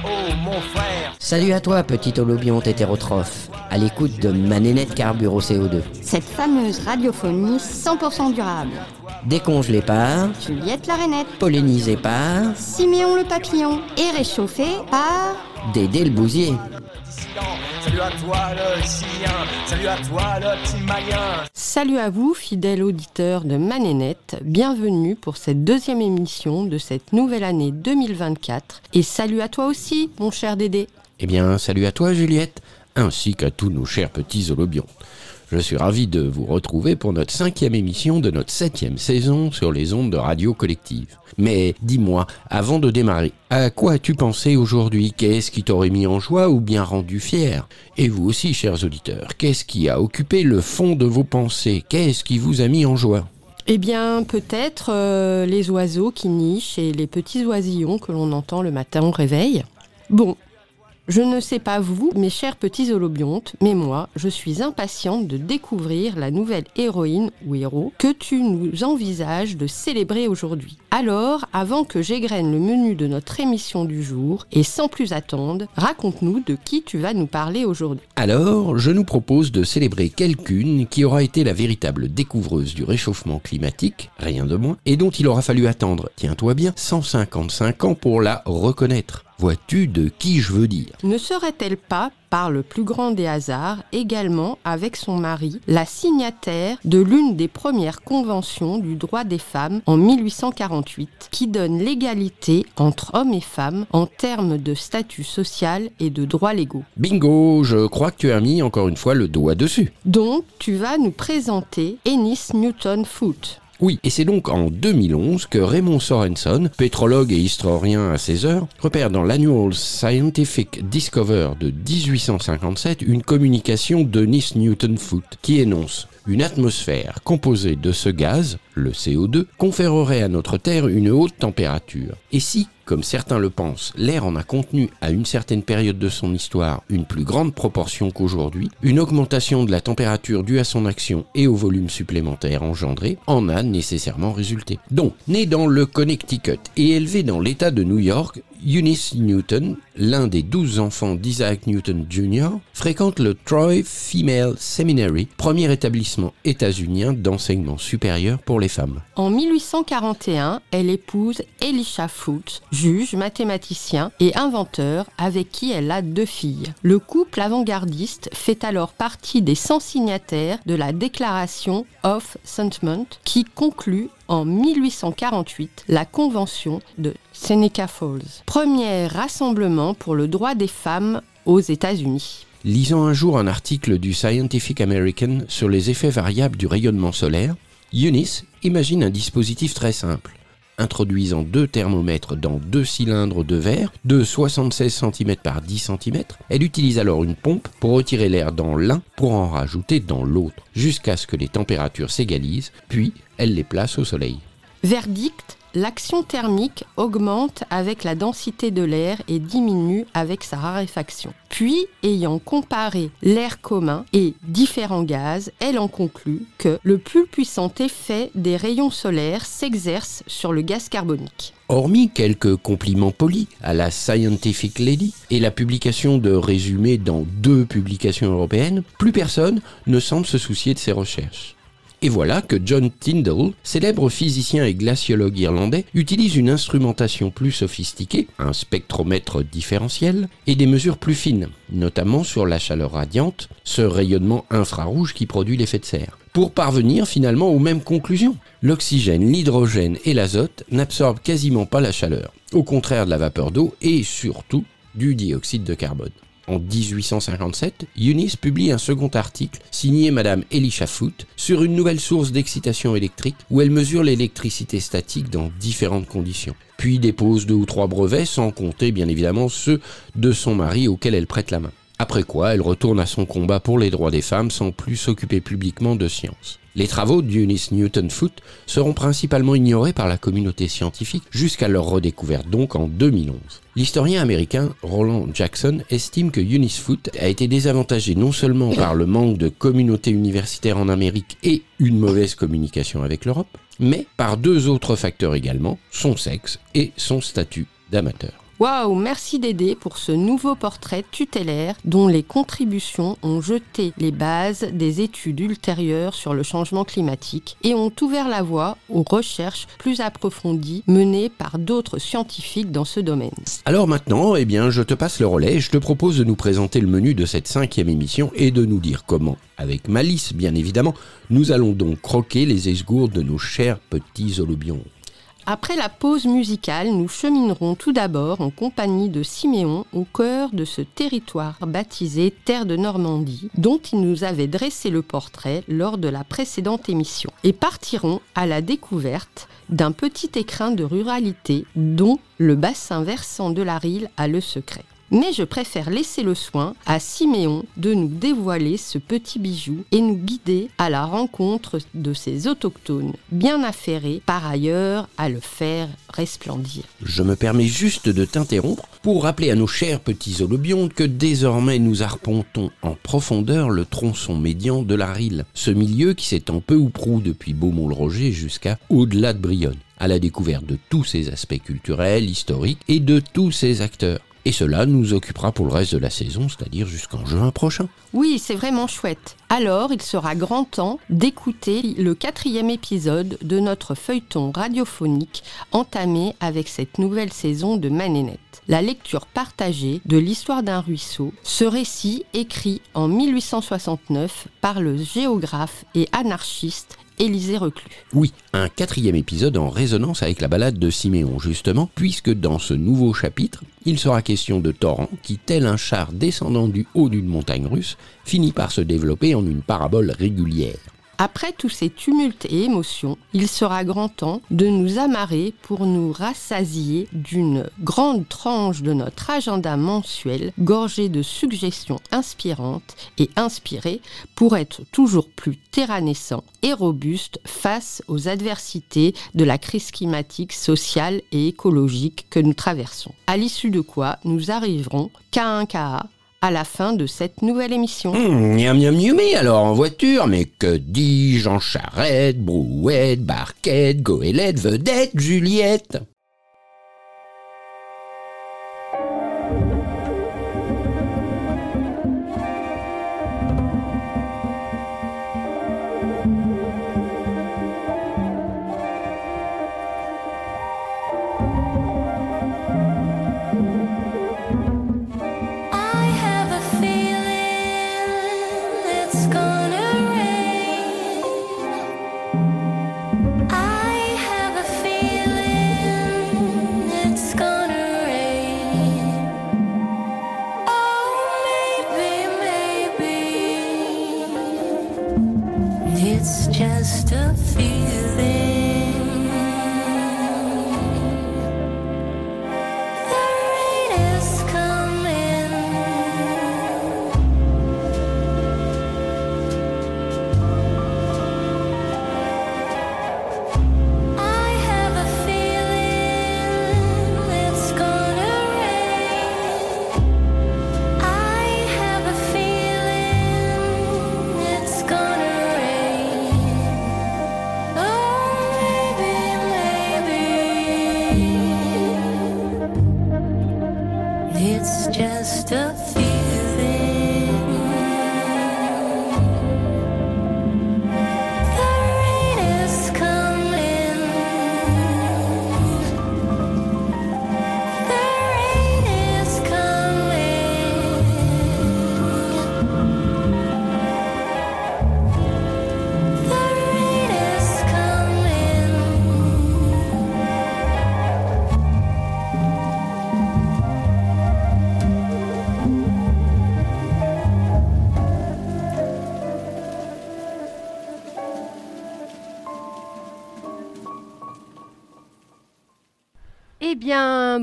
toi, oh mon frère. Salut à toi, petit holobionte hétérotrophe, à l'écoute de ma nénette carbure au CO2. Cette fameuse radiophonie 100% durable. Décongelée par, Juliette la rainette, pollinisée par, Siméon le papillon et réchauffée par... Dédé le bousier. Salut à toi le chien, salut à toi le petit malien. Salut à vous, fidèles auditeurs de Manénette. Bienvenue pour cette deuxième émission de cette nouvelle année 2024. Et salut à toi aussi, mon cher Dédé. Eh bien, salut à toi Juliette, ainsi qu'à tous nos chers petits holobions. Je suis ravi de vous retrouver pour notre cinquième émission de notre septième saison sur les ondes de radio collective. Mais dis-moi, avant de démarrer, à quoi as-tu pensé aujourd'hui? Qu'est-ce qui t'aurait mis en joie ou bien rendu fier? Et vous aussi, chers auditeurs, qu'est-ce qui a occupé le fond de vos pensées? Qu'est-ce qui vous a mis en joie? Eh bien, peut-être euh, les oiseaux qui nichent et les petits oisillons que l'on entend le matin au réveil. Bon, je ne sais pas vous, mes chers petits holobiontes, mais moi, je suis impatiente de découvrir la nouvelle héroïne ou héros que tu nous envisages de célébrer aujourd'hui. Alors, avant que j'égrène le menu de notre émission du jour, et sans plus attendre, raconte-nous de qui tu vas nous parler aujourd'hui. Alors, je nous propose de célébrer quelqu'une qui aura été la véritable découvreuse du réchauffement climatique, rien de moins, et dont il aura fallu attendre, tiens-toi bien, 155 ans pour la reconnaître. Vois-tu de qui je veux dire? Ne serait-elle pas, par le plus grand des hasards, également avec son mari, la signataire de l'une des premières conventions du droit des femmes en 1848, qui donne l'égalité entre hommes et femmes en termes de statut social et de droits légaux? Bingo, je crois que tu as mis encore une fois le doigt dessus. Donc, tu vas nous présenter Ennis Newton Foote. Oui, et c'est donc en 2011 que Raymond Sorenson, pétrologue et historien à ses heures, repère dans l'Annual Scientific Discover de 1857 une communication de Nis Newton Foote qui énonce une atmosphère composée de ce gaz, le CO2, conférerait à notre Terre une haute température. Et si, comme certains le pensent, l'air en a contenu à une certaine période de son histoire une plus grande proportion qu'aujourd'hui, une augmentation de la température due à son action et au volume supplémentaire engendré en a nécessairement résulté. Donc, né dans le Connecticut et élevé dans l'État de New York, Eunice Newton, l'un des douze enfants d'Isaac Newton Jr., fréquente le Troy Female Seminary, premier établissement états-unien d'enseignement supérieur pour les femmes. En 1841, elle épouse Elisha Foote, juge, mathématicien et inventeur avec qui elle a deux filles. Le couple avant-gardiste fait alors partie des 100 signataires de la Déclaration of Sentiment qui conclut en 1848 la Convention de Seneca Falls, premier rassemblement pour le droit des femmes aux États-Unis. Lisant un jour un article du Scientific American sur les effets variables du rayonnement solaire, Eunice imagine un dispositif très simple. Introduisant deux thermomètres dans deux cylindres de verre de 76 cm par 10 cm, elle utilise alors une pompe pour retirer l'air dans l'un pour en rajouter dans l'autre, jusqu'à ce que les températures s'égalisent, puis elle les place au soleil. Verdict L'action thermique augmente avec la densité de l'air et diminue avec sa raréfaction. Puis, ayant comparé l'air commun et différents gaz, elle en conclut que le plus puissant effet des rayons solaires s'exerce sur le gaz carbonique. Hormis quelques compliments polis à la Scientific Lady et la publication de résumés dans deux publications européennes, plus personne ne semble se soucier de ces recherches. Et voilà que John Tyndall, célèbre physicien et glaciologue irlandais, utilise une instrumentation plus sophistiquée, un spectromètre différentiel, et des mesures plus fines, notamment sur la chaleur radiante, ce rayonnement infrarouge qui produit l'effet de serre, pour parvenir finalement aux mêmes conclusions. L'oxygène, l'hydrogène et l'azote n'absorbent quasiment pas la chaleur, au contraire de la vapeur d'eau et surtout du dioxyde de carbone. En 1857, Eunice publie un second article signé Madame Elisha Foote sur une nouvelle source d'excitation électrique où elle mesure l'électricité statique dans différentes conditions. Puis dépose deux ou trois brevets sans compter bien évidemment ceux de son mari auquel elle prête la main. Après quoi, elle retourne à son combat pour les droits des femmes sans plus s'occuper publiquement de science. Les travaux d'Eunice Newton Foote seront principalement ignorés par la communauté scientifique jusqu'à leur redécouverte donc en 2011. L'historien américain Roland Jackson estime que Eunice Foote a été désavantagée non seulement par le manque de communauté universitaire en Amérique et une mauvaise communication avec l'Europe, mais par deux autres facteurs également, son sexe et son statut d'amateur. Waouh, merci Dédé pour ce nouveau portrait tutélaire dont les contributions ont jeté les bases des études ultérieures sur le changement climatique et ont ouvert la voie aux recherches plus approfondies menées par d'autres scientifiques dans ce domaine. Alors maintenant, eh je te passe le relais je te propose de nous présenter le menu de cette cinquième émission et de nous dire comment, avec malice bien évidemment, nous allons donc croquer les esgourdes de nos chers petits holobions. Après la pause musicale, nous cheminerons tout d'abord en compagnie de Siméon au cœur de ce territoire baptisé Terre de Normandie, dont il nous avait dressé le portrait lors de la précédente émission, et partirons à la découverte d'un petit écrin de ruralité dont le bassin versant de la Rille a le secret. Mais je préfère laisser le soin à Siméon de nous dévoiler ce petit bijou et nous guider à la rencontre de ces autochtones, bien affairés par ailleurs à le faire resplendir. Je me permets juste de t'interrompre pour rappeler à nos chers petits holobiontes que désormais nous arpentons en profondeur le tronçon médian de la Rille, ce milieu qui s'étend peu ou prou depuis Beaumont-le-Roger jusqu'à au-delà de Brionne, à la découverte de tous ses aspects culturels, historiques et de tous ses acteurs. Et cela nous occupera pour le reste de la saison, c'est-à-dire jusqu'en juin prochain. Oui, c'est vraiment chouette. Alors, il sera grand temps d'écouter le quatrième épisode de notre feuilleton radiophonique entamé avec cette nouvelle saison de Manénette. La lecture partagée de l'histoire d'un ruisseau, ce récit écrit en 1869 par le géographe et anarchiste Élisée Reclus. Oui, un quatrième épisode en résonance avec la balade de Siméon, justement, puisque dans ce nouveau chapitre, il sera question de torrent qui, tel un char descendant du haut d'une montagne russe, finit par se développer en une parabole régulière. Après tous ces tumultes et émotions, il sera grand temps de nous amarrer pour nous rassasier d'une grande tranche de notre agenda mensuel gorgé de suggestions inspirantes et inspirées pour être toujours plus terranescent et robuste face aux adversités de la crise climatique, sociale et écologique que nous traversons. À l'issue de quoi nous arriverons qu'à un cas à la fin de cette nouvelle émission. Hum, miam miam miaumé alors en voiture, mais que dis-je en charrette, brouette, barquette, goélette, vedette, Juliette?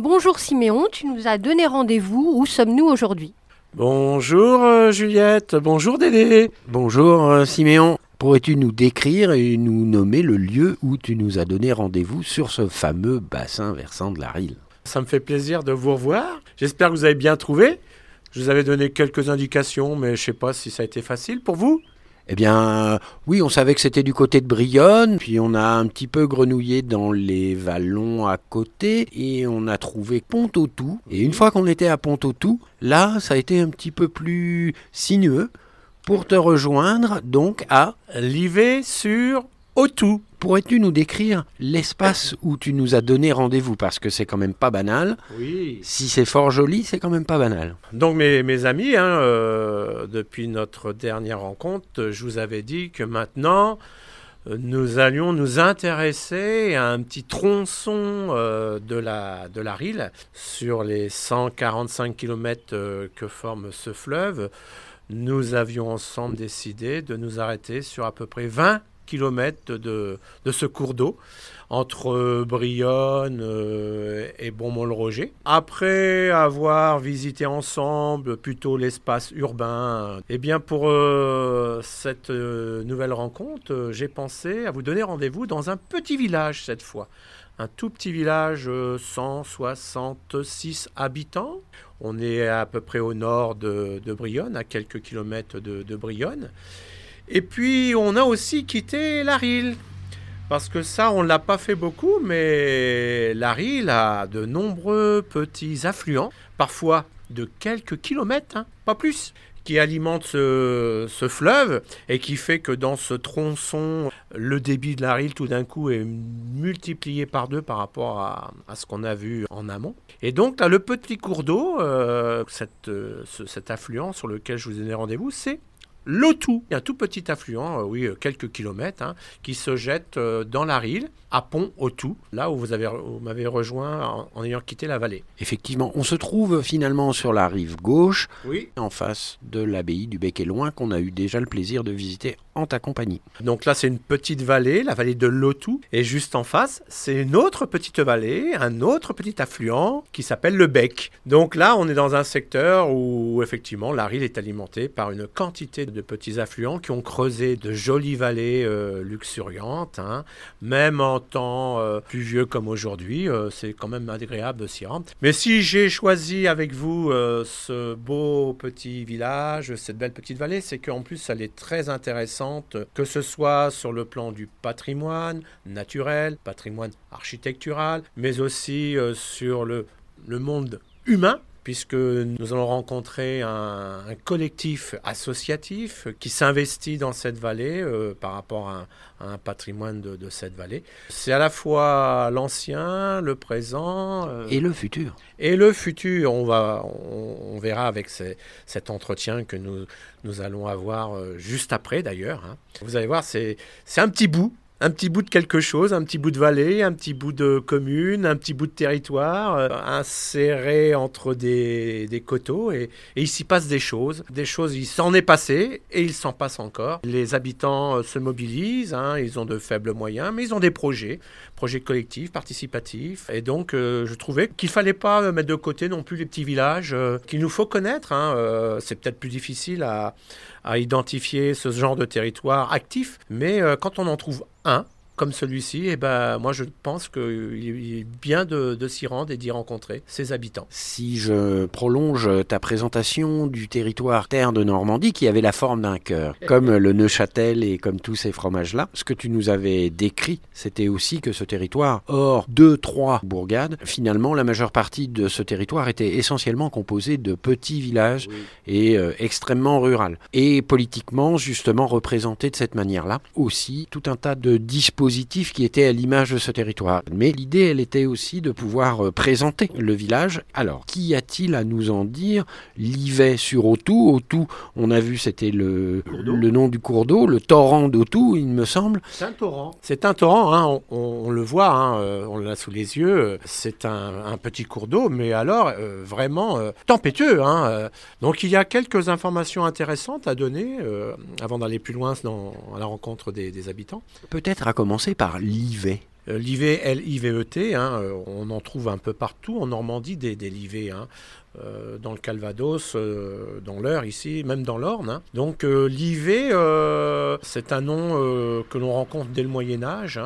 Bonjour Siméon, tu nous as donné rendez-vous. Où sommes-nous aujourd'hui? Bonjour euh, Juliette, bonjour Dédé, bonjour euh, Siméon. Pourrais-tu nous décrire et nous nommer le lieu où tu nous as donné rendez-vous sur ce fameux bassin versant de la Rille? Ça me fait plaisir de vous revoir. J'espère que vous avez bien trouvé. Je vous avais donné quelques indications, mais je ne sais pas si ça a été facile pour vous. Eh bien, oui, on savait que c'était du côté de Brionne, puis on a un petit peu grenouillé dans les vallons à côté, et on a trouvé Pont-au-Tout. Et une fois qu'on était à Pont-au-Tout, là, ça a été un petit peu plus sinueux pour te rejoindre donc à Livet sur Autou. Pourrais-tu nous décrire l'espace où tu nous as donné rendez-vous? Parce que c'est quand même pas banal. Oui. Si c'est fort joli, c'est quand même pas banal. Donc mes, mes amis, hein, euh, depuis notre dernière rencontre, je vous avais dit que maintenant, euh, nous allions nous intéresser à un petit tronçon euh, de, la, de la Rille sur les 145 km que forme ce fleuve. Nous avions ensemble décidé de nous arrêter sur à peu près 20 km de, de ce cours d'eau entre Brionne euh, et Beaumont-le-Roger. Après avoir visité ensemble plutôt l'espace urbain, eh bien pour euh, cette euh, nouvelle rencontre, euh, j'ai pensé à vous donner rendez-vous dans un petit village cette fois. Un tout petit village, euh, 166 habitants. On est à peu près au nord de, de Brionne, à quelques kilomètres de, de Brionne. Et puis, on a aussi quitté la Rille. Parce que ça, on ne l'a pas fait beaucoup, mais la Rille a de nombreux petits affluents, parfois de quelques kilomètres, hein, pas plus, qui alimentent ce, fleuve et qui fait que dans ce tronçon, le débit de la Rille, tout d'un coup, est multiplié par deux par rapport à, ce qu'on a vu en amont. Et donc, là, le petit cours d'eau, euh, euh, ce- cet affluent sur lequel je vous ai donné rendez-vous, c'est a un tout petit affluent, euh, oui, euh, quelques kilomètres, hein, qui se jette euh, dans la Rille, à Pont-Autou, là où vous avez- vous m'avez rejoint en, en ayant quitté la vallée. Effectivement, on se trouve finalement sur la rive gauche, Oui. en face de l'abbaye du Bec et Loin, qu'on a eu déjà le plaisir de visiter en ta compagnie. Donc là, c'est une petite vallée, la vallée de l'Autou. Et juste en face, c'est une autre petite vallée, un autre petit affluent qui s'appelle le Bec. Donc là, on est dans un secteur où effectivement la Rille est alimentée par une quantité de petits affluents qui ont creusé de jolies vallées euh, luxuriantes. hein. Même en temps euh, pluvieux comme aujourd'hui, euh, c'est quand même agréable de s'y rendre. Mais si j'ai choisi avec vous ce beau petit village, cette belle petite vallée, c'est qu'en plus elle est très intéressante, que ce soit sur le plan du patrimoine naturel, patrimoine architectural, mais aussi sur le monde humain puisque nous allons rencontrer un, un collectif associatif qui s'investit dans cette vallée euh, par rapport à un, à un patrimoine de, de cette vallée. C'est à la fois l'ancien, le présent euh, Et le futur. et le futur. On, va, on, on verra avec ces- cet entretien que nous, nous allons avoir euh, juste après d'ailleurs. hein. Vous allez voir, c'est un petit bout. Un petit bout de quelque chose, un petit bout de vallée, un petit bout de commune, un petit bout de territoire, euh, inséré entre des, des coteaux, et, et il s'y passe des choses. Des choses, il s'en est passé, et il s'en passe encore. Les habitants euh, se mobilisent, hein, ils ont de faibles moyens, mais ils ont des projets, projets collectifs, participatifs, et donc euh, je trouvais qu'il fallait pas euh, mettre de côté non plus les petits villages euh, qu'il nous faut connaître. hein. C'est peut-être plus difficile à, à identifier ce genre de territoire actif, mais quand on en trouve un, comme celui-ci, eh ben, moi je pense qu'il est bien de, de s'y rendre et d'y rencontrer ses habitants. Si je prolonge ta présentation du territoire terre de Normandie qui avait la forme d'un cœur, comme le Neuchâtel et comme tous ces fromages-là, ce que tu nous avais décrit, c'était aussi que ce territoire, hors deux, trois bourgades, finalement la majeure partie de ce territoire était essentiellement composé de petits villages et euh, extrêmement rural. Et politiquement, justement, représenté de cette manière-là, aussi tout un tas de dispositifs qui étaient à l'image de ce territoire. Mais l'idée, elle était aussi de pouvoir euh, présenter le village. Alors, qu'y a-t-il à nous en dire? Livet sur Autou. Autou, on a vu, c'était le, le nom du cours d'eau, le torrent d'Autou, il me semble. C'est un torrent. C'est un torrent, hein, on, on- on le voit, hein, euh, on l'a sous les yeux. C'est un, un petit cours d'eau, mais alors euh, vraiment euh, tempétueux. hein, donc il y a quelques informations intéressantes à donner euh, avant d'aller plus loin dans, à la rencontre des, des habitants. Peut-être à commencer par Livet. Euh, L'IV, L-I-V-E-T, hein, euh, on en trouve un peu partout en Normandie des, livets, hein, euh, dans le Calvados, dans l'Eure ici, même dans l'Orne. hein. Donc l'IV, euh, c'est un nom que l'on rencontre dès le Moyen Âge,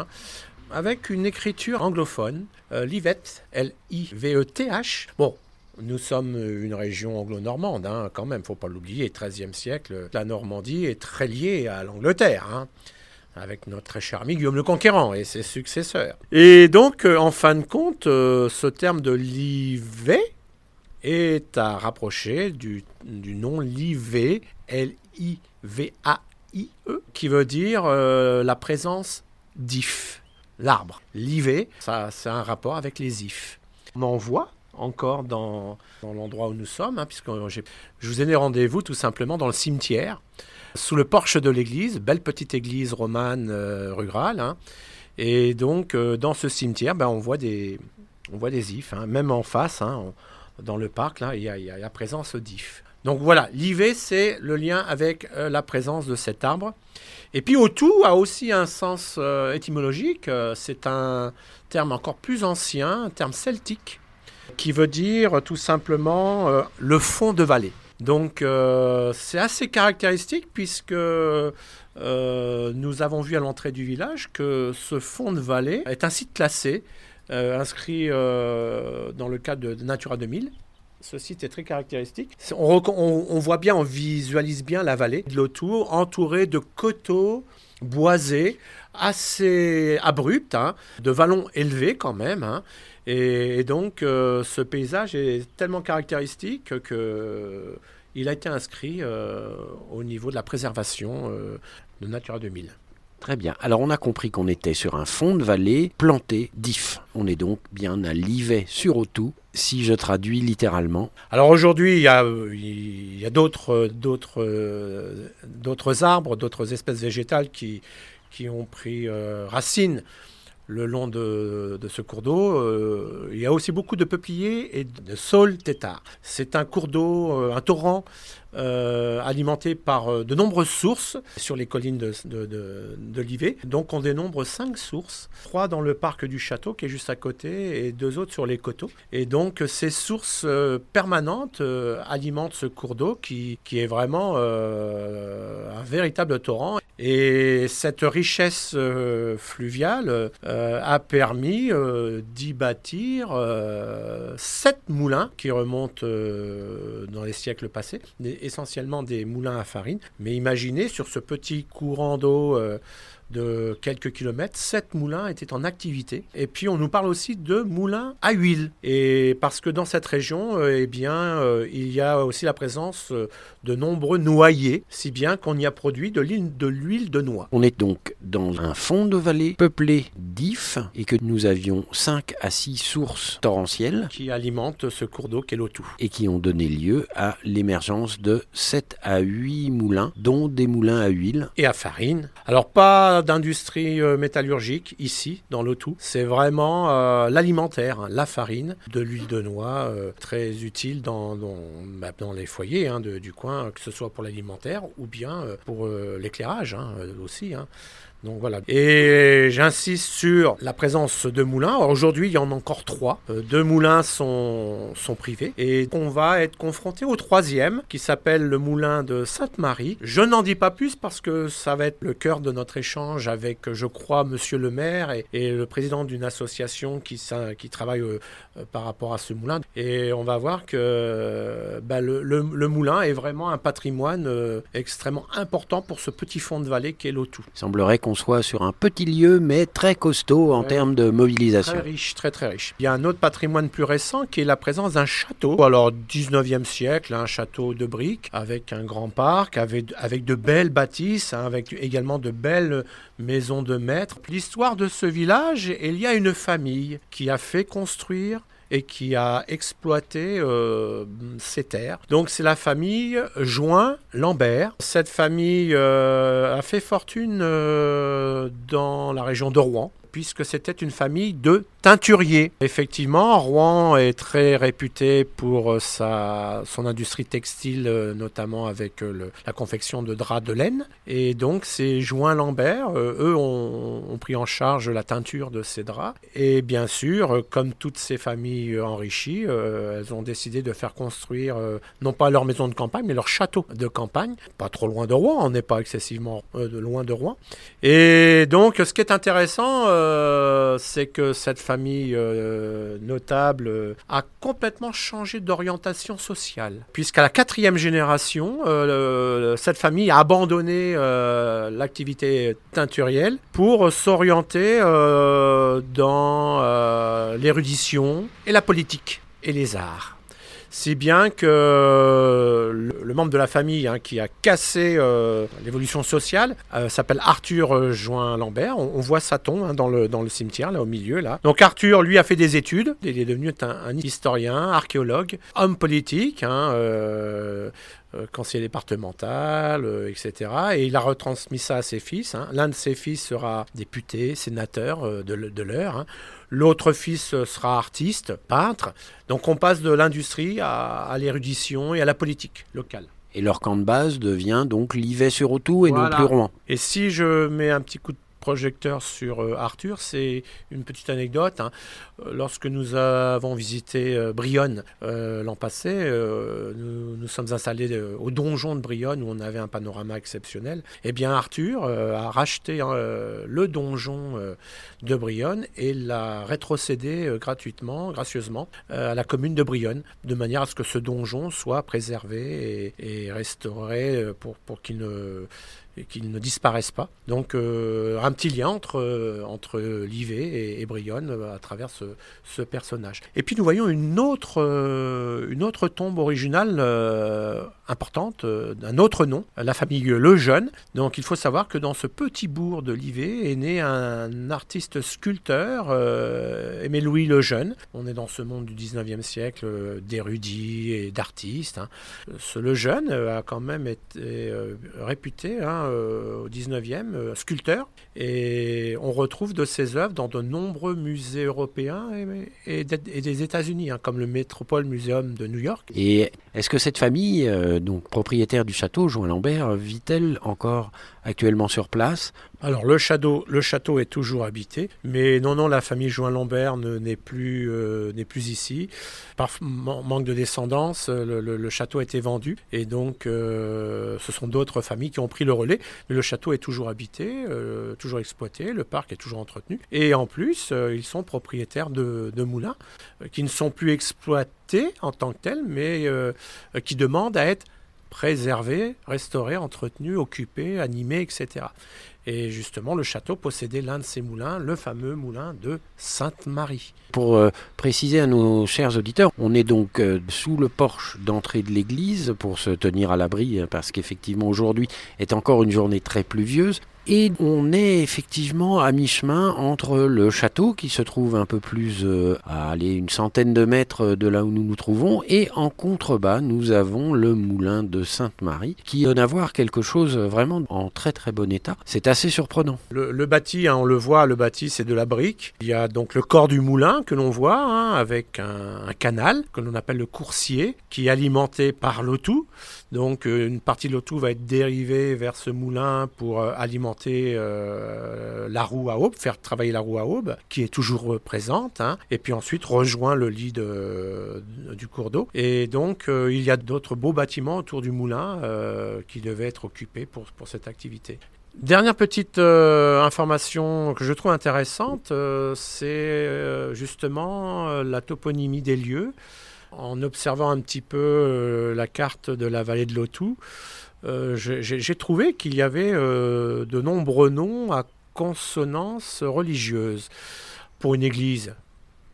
avec une écriture anglophone, Livet, L-I-V-E-T-H. Bon, Nous sommes une région anglo-normande, quand même, faut pas l'oublier. 13e siècle, la Normandie est très liée à l'Angleterre. Avec notre cher ami Guillaume le Conquérant et ses successeurs. Et donc, euh, en fin de compte, euh, ce terme de livet est à rapprocher du, du nom livet, L-I-V-A-I-E, qui veut dire euh, la présence d'if, l'arbre. Livet, ça, c'est un rapport avec les ifs. On en voit encore dans, dans l'endroit où nous sommes, hein, puisque je vous ai donné rendez-vous tout simplement dans le cimetière, sous le porche de l'église, belle petite église romane euh, rurale. hein. Et donc, euh, dans ce cimetière, ben, on, voit des, on voit des ifs, hein, même en face, hein, dans le parc, là, il y a, la présence d'ifs. Donc voilà, l'ivet, c'est le lien avec euh, la présence de cet arbre. Et puis Otou a aussi un sens étymologique. c'est un terme encore plus ancien, un terme celtique, qui veut dire tout simplement le fond de vallée. Donc euh, c'est assez caractéristique puisque euh, nous avons vu à l'entrée du village que ce fond de vallée est un site classé, euh, inscrit dans le cadre de Natura 2000. Ce site est très caractéristique. On voit bien, on visualise bien la vallée de l'autour, entourée de coteaux boisés, assez abrupts, hein, de vallons élevés quand même. hein. Et, et donc, euh, ce paysage est tellement caractéristique que il a été inscrit euh, au niveau de la préservation euh, de Natura 2000. Très bien. Alors on a compris qu'on était sur un fond de vallée planté d'if. On est donc bien à Livet sur Otou, si je traduis littéralement. Alors aujourd'hui, il y a, il y a d'autres, d'autres, d'autres arbres, d'autres espèces végétales qui, qui ont pris euh, racine le long de, ce cours d'eau. Euh, il y a aussi beaucoup de peupliers et de saules têtards. C'est un cours d'eau, euh, un torrent euh, alimenté par euh, de nombreuses sources sur les collines de, de. Donc on dénombre cinq sources, trois dans le parc du château qui est juste à côté et deux autres sur les coteaux. Et donc ces sources euh, permanentes alimentent ce cours d'eau qui, qui est vraiment un véritable torrent. Et cette richesse fluviale a permis d'y bâtir sept moulins qui remontent dans les siècles passés, essentiellement des moulins à farine. Mais imaginez sur ce petit courant d'eau euh, de quelques kilomètres, sept moulins étaient en activité. Et puis on nous parle aussi de moulins à huile. Et parce que dans cette région, euh, eh bien, euh, il y a aussi la présence euh, de nombreux noyers, si bien qu'on y a produit de l'huile de, noix. On est donc dans un fond de vallée peuplé d'if et que nous avions 5 à 6 sources torrentielles qui alimentent ce cours d'eau qu'est l'Otou. et qui ont donné lieu à l'émergence de 7 à 8 moulins, dont des moulins à huile. et à farine. Alors pas d'industrie euh, métallurgique ici dans l'Otou, c'est vraiment euh, l'alimentaire, hein, la farine, de l'huile de noix, euh, très utile dans, bah, les foyers hein, du coin, que ce soit pour l'alimentaire ou bien pour l'éclairage hein, aussi. Donc voilà. Et j'insiste sur la présence de moulins. Aujourd'hui, il y en a encore trois. Euh, deux moulins sont, privés. Et on va être confronté au troisième, qui s'appelle le moulin de Sainte-Marie. Je n'en dis pas plus parce que ça va être le cœur de notre échange avec, je crois, monsieur le maire et, le président d'une association qui, travaille euh, euh, par rapport à ce moulin. Et on va voir que bah, le, moulin est vraiment un patrimoine extrêmement important pour ce petit fond de vallée qu'est l'Otou. Soit sur un petit lieu, mais très costaud en Ouais. termes de mobilisation. Très riche, très très riche. Il y a un autre patrimoine plus récent qui est la présence d'un château. Alors 19e siècle, un château de briques avec un grand parc, avec, avec de belles bâtisses, hein, avec également de belles maisons de maîtres. L'histoire de ce village, il y a une famille qui a fait construire et qui a exploité euh, ces terres. Donc c'est la famille Join Lambert. Cette famille euh, a fait fortune euh, dans la région de Rouen puisque c'était une famille de teinturiers. Effectivement, Rouen est très réputé pour euh, sa, son industrie textile, euh, notamment avec euh, la confection de draps de laine. Et donc, ces joints Lambert, eux, ont, ont pris en charge la teinture de ces draps. Et bien sûr, comme toutes ces familles enrichies, elles ont décidé de faire construire, non pas leur maison de campagne, mais leur château de campagne, pas trop loin de Rouen, on n'est pas excessivement loin de Rouen. Et donc, ce qui est intéressant, euh, c'est que cette famille euh, notable euh, a complètement changé d'orientation sociale. Puisqu'à la quatrième génération, cette famille a abandonné l'activité teinturielle pour s'orienter dans l'érudition et la politique et les arts. Si bien que le, membre de la famille hein, qui a cassé euh, l'évolution sociale euh, s'appelle Arthur euh, Join Lambert. On, voit sa tombe hein, dans, le, dans le cimetière, là au milieu. Là. Donc Arthur, lui, a fait des études. Il est devenu un, historien, archéologue, homme politique, hein, euh, conseiller départemental, euh, etc. Et il a retransmis ça à ses fils. hein. L'un de ses fils sera député, sénateur euh, de, l'heure. hein. L'autre fils sera artiste, peintre. Donc on passe de l'industrie à, à l'érudition et à la politique locale. Et leur camp de base devient donc Livet-sur-Autou et Voilà. non plus Rouen. Et si je mets un petit coup de projecteur sur euh, Arthur, c'est une petite anecdote. hein. Euh, Lorsque nous avons visité euh, Brionne l'an passé, nous nous sommes installés au donjon de Brionne où on avait un panorama exceptionnel. Eh bien, Arthur a racheté euh, le donjon de Brionne et l'a rétrocédé gratuitement, gracieusement, à la commune de Brionne, de manière à ce que ce donjon soit préservé et, et restauré pour, pour qu'il ne et qu'ils ne disparaissent pas. Donc euh, un petit lien entre, euh, entre Livet et, Brionne euh, à travers ce, ce personnage. Et puis nous voyons une autre, une autre tombe originale importante d'un autre nom, la famille Lejeune. Donc il faut savoir que dans ce petit bourg de Livet est né un artiste sculpteur, Aimé Louis Lejeune. On est dans ce monde du 19e siècle d'érudits et d'artistes. hein. Ce Lejeune euh, a quand même été réputé hein, euh, au 19e, euh, sculpteur, et on retrouve de ses œuvres dans de nombreux musées européens et, des- États-Unis, hein, comme le Metropole Museum de New York. Et est-ce que cette famille, euh, donc propriétaire du château, Join Lambert, vit-elle encore actuellement sur place? Alors le château, le château est toujours habité, mais non, non, la famille Join-Lambert ne- n'est plus, euh, plus ici. Par man- manque de descendance, euh, le, château a été vendu, et donc ce sont d'autres familles qui ont pris le relais. Mais le château est toujours habité, toujours exploité, le parc est toujours entretenu, et en plus, ils sont propriétaires de, moulins qui ne sont plus exploités en tant que tels, mais euh, qui demandent à être préservés, restaurés, entretenus, occupés, animés, etc. Et justement, le château possédait l'un de ces moulins, le fameux moulin de Sainte-Marie. Pour euh, préciser à nos chers auditeurs, on est donc euh, sous le porche d'entrée de l'église pour se tenir à l'abri, hein, parce qu'effectivement aujourd'hui est encore une journée très pluvieuse. Et on est effectivement à mi-chemin entre le château qui se trouve un peu plus euh, à aller une centaine de mètres de là où nous nous trouvons et en contrebas nous avons le moulin de Sainte-Marie qui donne à voir quelque chose vraiment en très très bon état. C'est assez surprenant. Le, le bâti, hein, on le voit, le bâti c'est de la brique. Il y a donc le corps du moulin que l'on voit hein, avec un, canal que l'on appelle le coursier qui est alimenté par l'Autou. Donc euh, une partie de l'Autou va être dérivée vers ce moulin pour euh, alimenter euh, la roue à aube, faire travailler la roue à aube qui est toujours présente. hein. et puis ensuite rejoint le lit du cours d'eau. Et donc il y a d'autres beaux bâtiments autour du moulin qui devaient être occupés pour, pour cette activité. Dernière petite information que je trouve intéressante, c'est justement la toponymie des lieux. En observant un petit peu euh, la carte de la vallée de l'Autou, euh, j'ai j'ai trouvé qu'il y avait euh, de nombreux noms à consonance religieuse. Pour une église,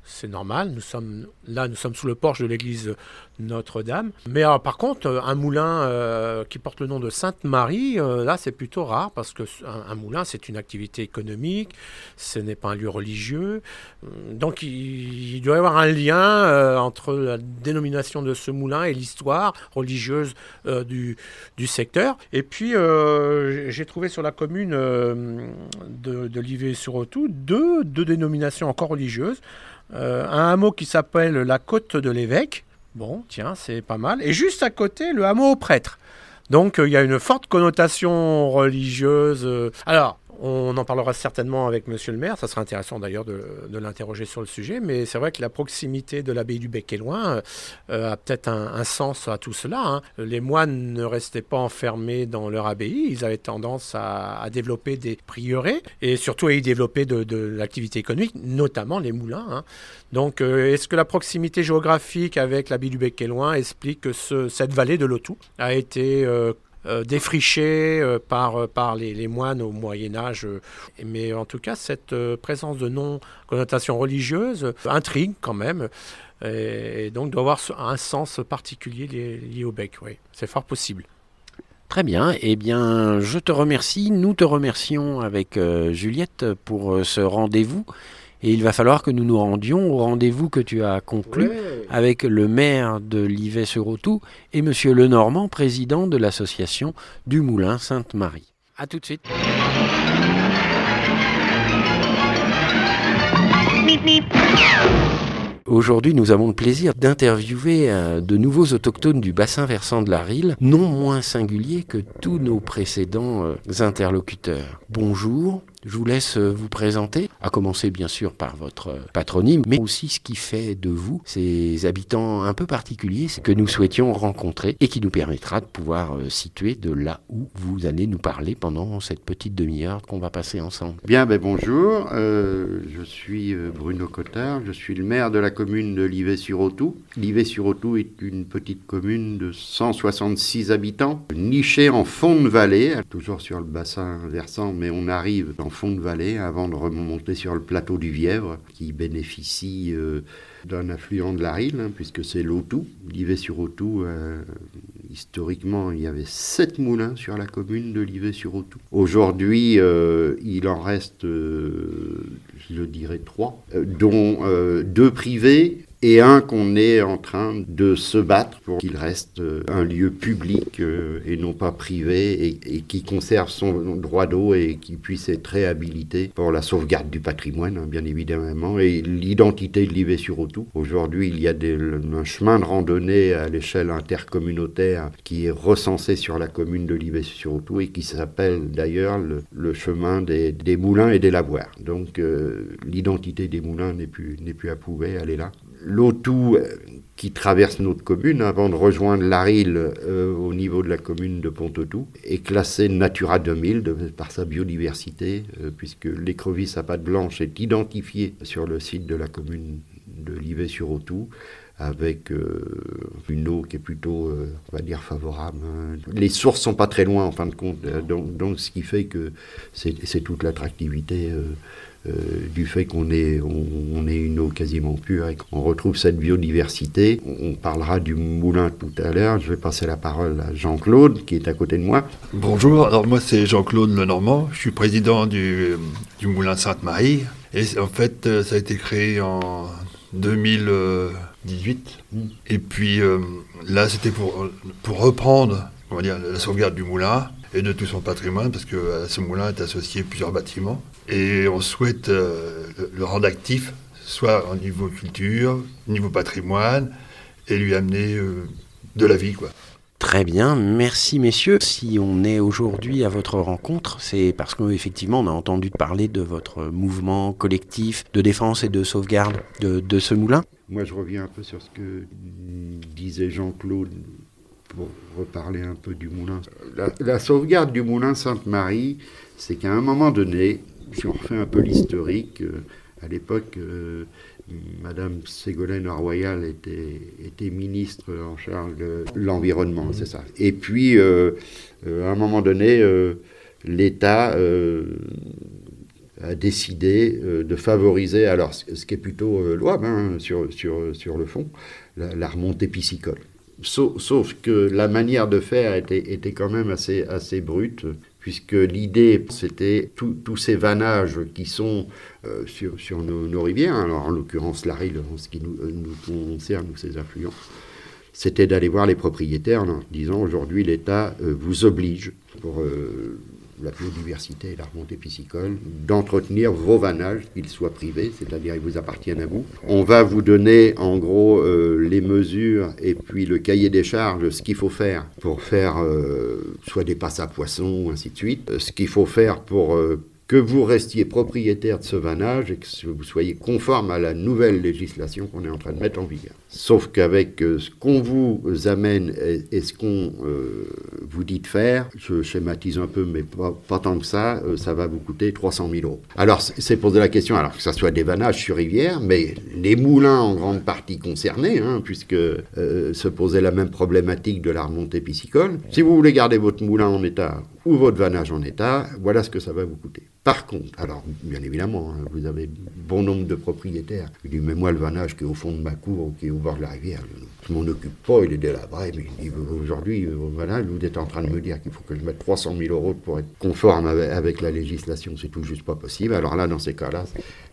c'est normal, nous sommes là, nous sommes sous le porche de l'église Notre-Dame. Mais alors, par contre, euh, un moulin euh, qui porte le nom de Sainte-Marie, euh, là, c'est plutôt rare parce que un, moulin, c'est une activité économique, ce n'est pas un lieu religieux. Hum, Donc, il, doit y avoir un lien euh, entre la dénomination de ce moulin et l'histoire religieuse euh, du, du secteur. Et puis, euh, j'ai- trouvé sur la commune euh, de, de Livet-sur-Autou deux, deux dénominations encore religieuses. Euh, un hameau qui s'appelle la Côte de l'Évêque. Bon, tiens, c'est pas mal. Et juste à côté, le hameau au prêtre. Donc, euh, il y a une forte connotation religieuse. euh. Alors, On en parlera certainement avec monsieur le maire. Ça sera intéressant d'ailleurs de, l'interroger sur le sujet. Mais c'est vrai que la proximité de l'abbaye du Bec est loin euh, a peut-être un, sens à tout cela. hein. Les moines ne restaient pas enfermés dans leur abbaye. Ils avaient tendance à, développer des prieurés et surtout à y développer de, l'activité économique, notamment les moulins. hein. Donc, euh, est-ce que la proximité géographique avec l'abbaye du Bec est loin explique que ce- cette vallée de l'Autou a été euh, euh, défrichée euh, par, euh, par les, moines au Moyen Âge Mais en tout cas, cette présence de non-connotation religieuse intrigue quand même. Et, donc doit avoir un sens particulier lié, au bec, oui. C'est fort possible. Très bien, eh bien, je te remercie. Nous te remercions avec Juliette pour ce rendez-vous. Et il va falloir que nous nous rendions au rendez-vous que tu as conclu avec le maire de Livet-sur-Autou et Monsieur Lenormand, président de l'association du Moulin Sainte-Marie. À tout de suite. Aujourd'hui, nous avons le plaisir d'interviewer euh, de nouveaux autochtones du bassin versant de la Rille, non moins singuliers que tous nos précédents euh, interlocuteurs. Bonjour, je vous laisse euh, vous présenter, à commencer bien sûr par votre euh, patronyme, mais aussi ce qui fait de vous ces habitants un peu particuliers que nous souhaitions rencontrer et qui nous permettra de pouvoir euh, situer de là où vous allez nous parler pendant cette petite demi-heure qu'on va passer ensemble. Bien, ben bonjour, je suis Bruno Cotard, je suis le maire de la commune de Livet-sur-Autou. Livet-sur-Autou est une petite commune de 166 habitants, nichée en fond de vallée, toujours sur le bassin versant, mais on arrive en fond de vallée avant de remonter sur le plateau du Vièvre, qui bénéficie euh, d'un affluent de la Rille, hein, puisque c'est l'Autou. Livet-sur-Autou, euh, historiquement, il y avait sept moulins sur la commune de Livet-sur-Autou. Aujourd'hui, euh, il en reste, je dirais, trois, dont deux privés et un qu'on est en train de se battre pour qu'il reste euh, un lieu public euh, et non pas privé et, et qui conserve son droit d'eau et qui puisse être réhabilité pour la sauvegarde du patrimoine, hein, bien évidemment, et l'identité de l'Ivet-sur-Autou. Aujourd'hui, il y a des- un chemin de randonnée à l'échelle intercommunautaire qui est recensé sur la commune de Livet-sur-Autou et qui s'appelle d'ailleurs le, le chemin des, des moulins et des lavoirs. Donc euh, l'identité des moulins n'est plus, plus à elle est là. L'Autou euh, qui traverse notre commune avant de rejoindre l'Aril euh, au niveau de la commune de Pont-Autou est classé Natura 2000 de- par sa biodiversité euh, puisque l'écrevisse à pattes blanches est identifiée sur le site de la commune de Livet-sur-Autou avec euh, une eau qui est plutôt, on va dire, favorable. hein. Les sources sont pas très loin en fin de compte, donc, ce qui fait que c'est toute l'attractivité du fait qu'on ait, on, on ait une eau quasiment pure et qu'on retrouve cette biodiversité. On, on parlera du moulin tout à l'heure. Je vais passer la parole à Jean-Claude qui est à côté de moi. Bonjour, alors moi c'est Jean-Claude Lenormand, je suis président du, du Moulin Sainte-Marie et en fait euh, ça a été créé en 2018 et puis euh, là c'était pour, pour reprendre on va dire, la sauvegarde du moulin et de tout son patrimoine parce que à ce moulin est associé plusieurs bâtiments et on souhaite euh, le, rendre actif soit au niveau culture, au niveau patrimoine et lui amener euh, de la vie quoi. Très bien, merci messieurs. Si on est aujourd'hui à votre rencontre, c'est parce qu'effectivement on a entendu parler de votre mouvement collectif de défense et de sauvegarde de, de ce moulin. Moi, je reviens un peu sur ce que disait Jean-Claude pour reparler un peu du moulin. La, la sauvegarde du moulin Sainte-Marie, c'est qu'à un moment donné, si on refait un peu l'historique, euh, à l'époque, euh, Madame Ségolène Royal était, ministre en charge de l'environnement, c'est ça. Et puis, euh, à un moment donné, l'État a décidé de favoriser, alors ce qui est plutôt louable hein, sur, sur, sur le fond, la, remontée piscicole. Sauf, sauf que la manière de faire était, était quand même assez, assez brute, puisque l'idée, c'était tous ces vannages qui sont euh, sur, nos, rivières, alors en l'occurrence la Rille, en ce qui nous, euh, concerne, nous, ses affluents, c'était d'aller voir les propriétaires en disant aujourd'hui l'État euh, vous oblige pour la biodiversité et la remontée piscicole d'entretenir vos vannages, qu'ils soient privés, c'est-à-dire ils vous appartiennent à vous. On va vous donner en gros euh, les mesures et puis le cahier des charges, ce qu'il faut faire pour faire euh, soit des passes à poissons, ainsi de suite, euh, ce qu'il faut faire pour que vous restiez propriétaire de ce vannage et que vous soyez conforme à la nouvelle législation qu'on est en train de mettre en vigueur. Sauf qu'avec euh, ce qu'on vous amène et, ce qu'on euh, vous dit de faire, je schématise un peu, mais pas, tant que ça, euh, ça va vous coûter 300 000 euros. Alors, c'est posé la question, alors que ça soit des vannages sur rivière, mais les moulins en grande partie concernés, hein, puisque se posait la même problématique de la remontée piscicole. Si vous voulez garder votre moulin en état ou votre vannage en état, voilà ce que ça va vous coûter. Par contre, alors bien évidemment, hein, vous avez bon nombre de propriétaires. Il dit, mais moi le vannage qui est au fond de ma cour ou qui est au bord de la rivière, je m'en occupe pas, il est délabré, mais il dit, aujourd'hui, euh, voilà, vous êtes en train de me dire qu'il faut que je mette 300 000 euros pour être conforme avec, la législation, c'est tout juste pas possible. Alors là, dans ces cas-là,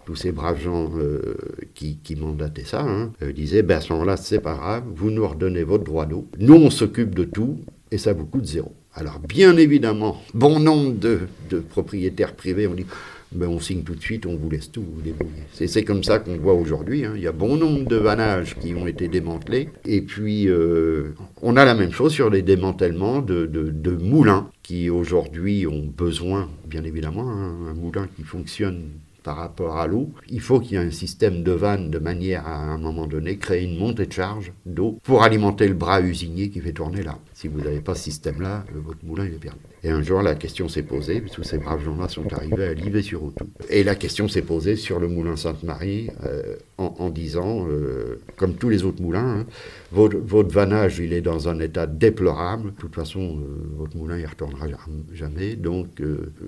tous ces braves gens euh, qui, mandataient ça hein, euh, disaient, ben à ce moment-là, c'est pas grave, vous nous redonnez votre droit d'eau, nous on s'occupe de tout, et ça vous coûte zéro. Alors, bien évidemment, bon nombre de propriétaires privés ont dit ben, on signe tout de suite, on vous laisse tout vous débrouiller. C'est, comme ça qu'on voit aujourd'hui. hein. Il y a bon nombre de vannages qui ont été démantelés. Et puis, euh, on a la même chose sur les démantèlements de, moulins qui aujourd'hui ont besoin, bien évidemment, hein, un moulin qui fonctionne par rapport à l'eau. Il faut qu'il y ait un système de vannes de manière à, à un moment donné, créer une montée de charge d'eau pour alimenter le bras usinier qui fait tourner là. Si vous n'avez pas ce système-là, euh, votre moulin il est perdu. Et un jour, la question s'est posée, que ces braves gens-là sont arrivés à Livet-sur-Autou. Et la question s'est posée sur le moulin Sainte-Marie euh, en, disant, euh, comme tous les autres moulins, hein, votre, votre vannage, il est dans un état déplorable. De toute façon, votre moulin, il retournera jam- jamais. Donc,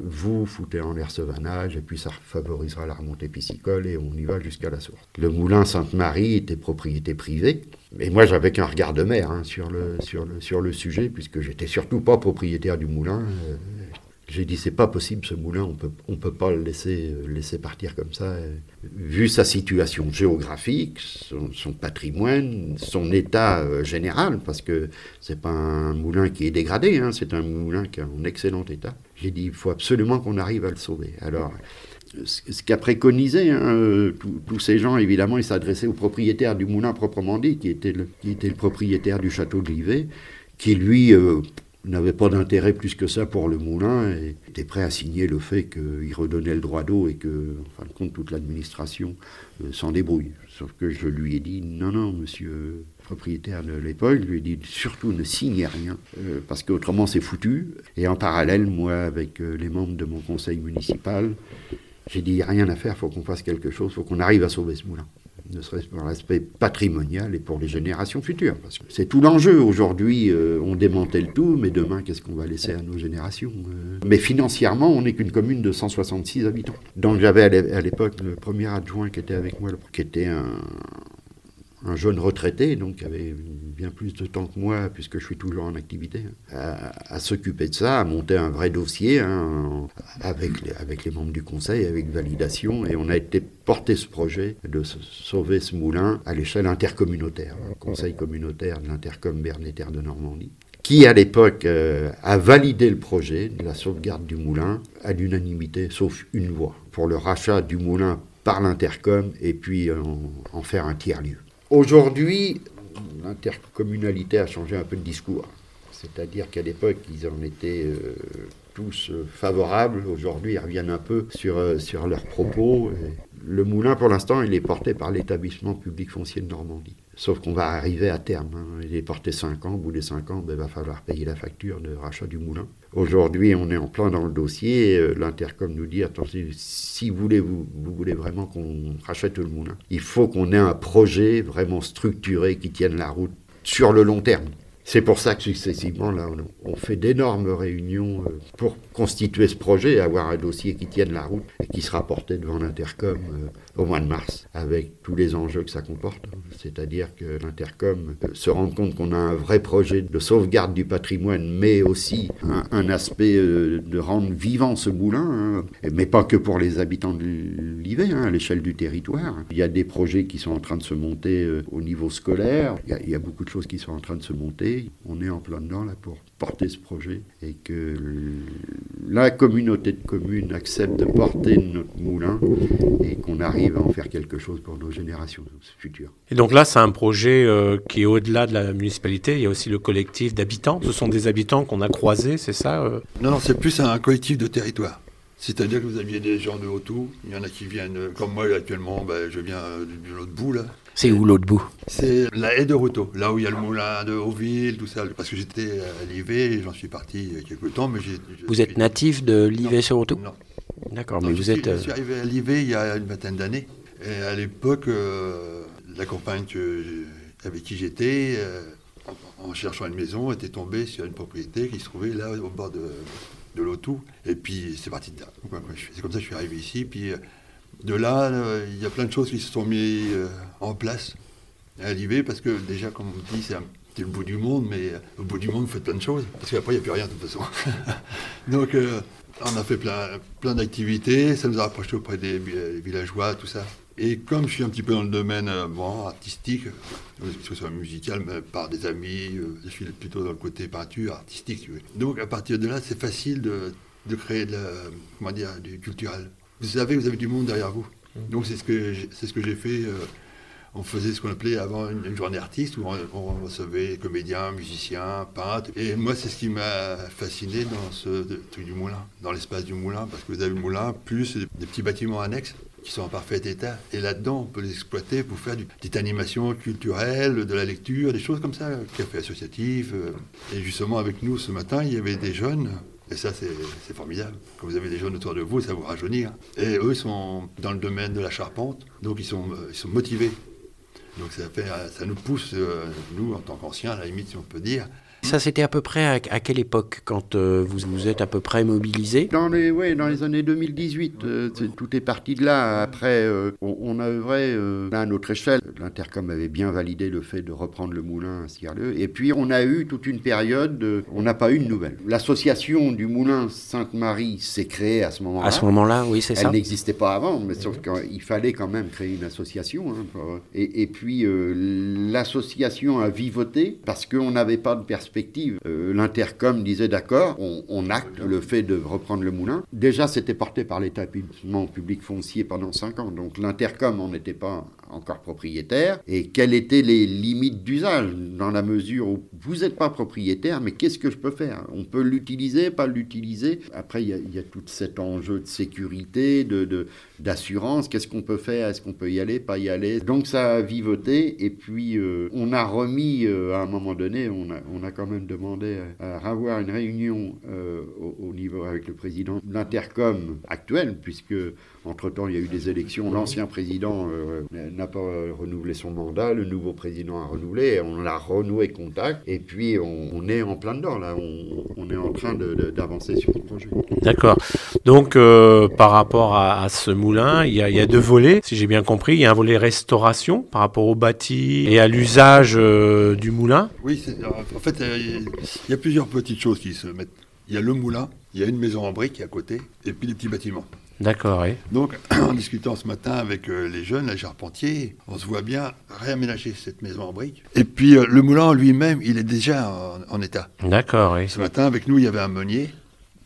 vous foutez en l'air ce vannage, et puis ça favorisera la remontée piscicole, et on y va jusqu'à la source. Le moulin Sainte-Marie était propriété privée. Et moi, j'avais qu'un regard de mer hein, sur, le, sur, le, sur le sujet, puisque j'étais surtout pas propriétaire du moulin. Euh, j'ai dit, c'est pas possible ce moulin, on peut, on peut pas le laisser, euh, laisser partir comme ça. euh, Vu sa situation géographique, son, patrimoine, son état général, parce que c'est pas un moulin qui est dégradé, hein, c'est un moulin qui est en excellent état. J'ai dit, il faut absolument qu'on arrive à le sauver. Alors, ce qu'a préconisé hein, euh, tous- ces gens, évidemment, ils s'adressaient au propriétaire du moulin proprement dit, qui était le, propriétaire du château de Livet, qui lui euh, n'avait pas d'intérêt plus que ça pour le moulin et était prêt à signer le fait qu'il redonnait le droit d'eau et que, en fin de compte, toute l'administration euh, s'en débrouille. Sauf que je lui ai dit, non, non, monsieur propriétaire de l'époque, je lui ai dit, surtout ne signez rien, parce qu'autrement c'est foutu. Et en parallèle, moi, avec les membres de mon conseil municipal, j'ai dit, rien à faire, faut qu'on fasse quelque chose, faut qu'on arrive à sauver ce moulin. Ne serait-ce pour l'aspect patrimonial et pour les générations futures. Parce que c'est tout l'enjeu. Aujourd'hui, euh, on démantèle tout, mais demain, qu'est-ce qu'on va laisser à nos générations Euh, Mais financièrement, on n'est qu'une commune de 166 habitants. Donc j'avais à l'é- à l'époque le premier adjoint qui était avec moi, qui était un, un jeune retraité, donc qui avait bien plus de temps que moi, puisque je suis toujours en activité, à, s'occuper de ça, à monter un vrai dossier hein, avec, les, membres du conseil, avec validation, et on a été porter ce projet de sauver ce moulin à l'échelle intercommunautaire, le conseil communautaire de l'intercom Bernétaire de Normandie qui à l'époque euh, a validé le projet de la sauvegarde du moulin à l'unanimité, sauf une voix, pour le rachat du moulin par l'intercom et puis euh, en faire un tiers-lieu. Aujourd'hui, l'intercommunalité a changé un peu de discours. C'est-à-dire qu'à l'époque, ils en étaient euh, tous euh, favorables. Aujourd'hui, ils reviennent un peu sur, euh, sur leurs propos. Le moulin, pour l'instant, il est porté par l'établissement public foncier de Normandie. Sauf qu'on va arriver à terme. hein. Il est porté 5 ans. Au bout des 5 ans, ben, il va falloir payer la facture de rachat du moulin. Aujourd'hui, on est en plein dans le dossier. Euh, L'intercom nous dit attention, si vous voulez, vous, vous voulez vraiment qu'on rachète le moulin, il faut qu'on ait un projet vraiment structuré qui tienne la route sur le long terme. C'est pour ça que successivement, là, on, fait d'énormes réunions euh, pour constituer ce projet et avoir un dossier qui tienne la route et qui sera porté devant l'Intercom euh, au mois de mars, avec tous les enjeux que ça comporte. C'est-à-dire que l'Intercom euh, se rend compte qu'on a un vrai projet de sauvegarde du patrimoine, mais aussi un, aspect de rendre vivant ce moulin, hein. mais pas que pour les habitants de l'Ivet, hein, à l'échelle du territoire. Il y a des projets qui sont en train de se monter au niveau scolaire, il y a beaucoup de choses qui sont en train de se monter. On est en plein dedans là pour porter ce projet et que la communauté de communes accepte de porter notre moulin et qu'on arrive à en faire quelque chose pour nos générations futures. Et donc là, c'est un projet euh, qui est au-delà de la municipalité. Il y a aussi le collectif d'habitants. Ce sont des habitants qu'on a croisés, c'est ça euh? Non, non, c'est plus un collectif de territoire. C'est-à-dire que vous aviez des gens de Haut-Tout, il y en a qui viennent, euh, comme moi actuellement, ben, je viens euh, de l'autre bout là. C'est où l'autre bout? C'est la haie de Routot, là où il y a le moulin de Hauville, tout ça. Parce que j'étais à Livet et j'en suis parti il y a quelques temps. Mais Vous êtes natif de Livet-sur-Autou Non. D'accord, Non, mais je vous suis, êtes... Je suis arrivé à Livet il y a une vingtaine d'années. Et à l'époque, euh, la compagne que avec qui j'étais, euh, en, en cherchant une maison, était tombée sur une propriété qui se trouvait là au bord de, de l'Autou. Et puis c'est parti de là. C'est comme ça que je suis arrivé ici. Puis euh, de là, euh, il y a plein de choses qui se sont mises euh, en place à Livet parce que déjà, comme on dit, c'est le bout du monde, mais au bout du monde, vous faites plein de choses, parce qu'après, il n'y a plus rien de toute façon. Donc, on a fait plein, plein d'activités, ça nous a rapprochés auprès des vi- villageois, tout ça. Et comme je suis un petit peu dans le domaine euh, bon, artistique, euh, que ce soit musical, mais par des amis, euh, je suis plutôt dans le côté peinture, artistique. Donc, à partir de là, c'est facile de, de créer de la- comment dire, du culturel. Vous savez, vous avez du monde derrière vous. Donc, c'est ce que j'ai- c'est ce que j'ai fait. on faisait ce qu'on appelait avant une, une journée artiste où on, on recevait comédiens, musiciens, peintres. Et moi, c'est ce qui m'a fasciné dans ce truc du moulin, dans l'espace du moulin, parce que vous avez le moulin plus des petits bâtiments annexes qui sont en parfait état. Et là-dedans, on peut les exploiter pour faire du, petite animation culturelle, de la lecture, des choses comme ça, café associatif. euh. Et justement, avec nous, ce matin, il y avait des jeunes. Et ça, c'est formidable. Quand vous avez des jeunes autour de vous, ça vous rajeunit. hein. Et eux, ils sont dans le domaine de la charpente, donc ils sont, euh, ils sont motivés. Donc ça, fait, euh, ça nous pousse, nous, en tant qu'anciens, à la limite, si on peut dire. Ça, c'était à peu près à, à quelle époque, quand euh, vous vous êtes à peu près mobilisé Dans les, ouais, dans les années 2018, euh, tout est parti de là. Après, euh, on, on a œuvré à notre échelle. L'Intercom avait bien validé le fait de reprendre le moulin à Cierleux. Et puis, on a eu toute une période, de- on n'a pas eu de nouvelles. L'association du moulin Sainte-Marie s'est créée à ce moment-là. À ce moment-là, oui, c'est Elle ça. n'existait pas avant, mais sauf qu'il fallait quand même créer une association. hein, pour- et, et puis l'association a vivoté parce qu'on n'avait pas de perspective. Euh, L'Intercom disait d'accord, on, acte le fait de reprendre le moulin. Déjà, c'était porté par l'établissement public foncier pendant cinq ans, donc l'Intercom n'en était pas encore propriétaire. Et quelles étaient les limites d'usage dans la mesure où vous n'êtes pas propriétaire, mais qu'est-ce que je peux faire? On peut l'utiliser, pas l'utiliser? Après, il y, a- y tout cet enjeu de sécurité, de, d'assurance. Qu'est-ce qu'on peut faire? Est-ce qu'on peut y aller, pas y aller Donc ça a vivoté. Et puis, euh, on a remis, euh, à un moment donné, on a, on a quand même demandé à, à avoir une réunion euh, au, au niveau avec le président de l'Intercom actuel, puisque entre-temps, il y a eu des élections. L'ancien président euh, n'a pas renouvelé son mandat. Le nouveau président a renouvelé. On a renoué contact. Et puis, on, on est en plein dedans, là. On, on est en train de- de- d'avancer sur le projet. D'accord. Donc, euh, par rapport à, à ce moulin, il y, a, il y a deux volets, si j'ai bien compris. Il y a un volet restauration par rapport au bâti et à l'usage euh, du moulin. Oui, c'est- en fait, il y a plusieurs petites choses qui se mettent. Il y a le moulin, il y a une maison en briques à côté, et puis des petits bâtiments. D'accord, oui. Donc, en discutant ce matin avec euh, les jeunes, les charpentiers, on se voit bien réaménager cette maison en briques. Et puis, euh, le moulin lui-même, il est déjà en, en état. D'accord, oui. Ce matin, avec nous, il y avait un meunier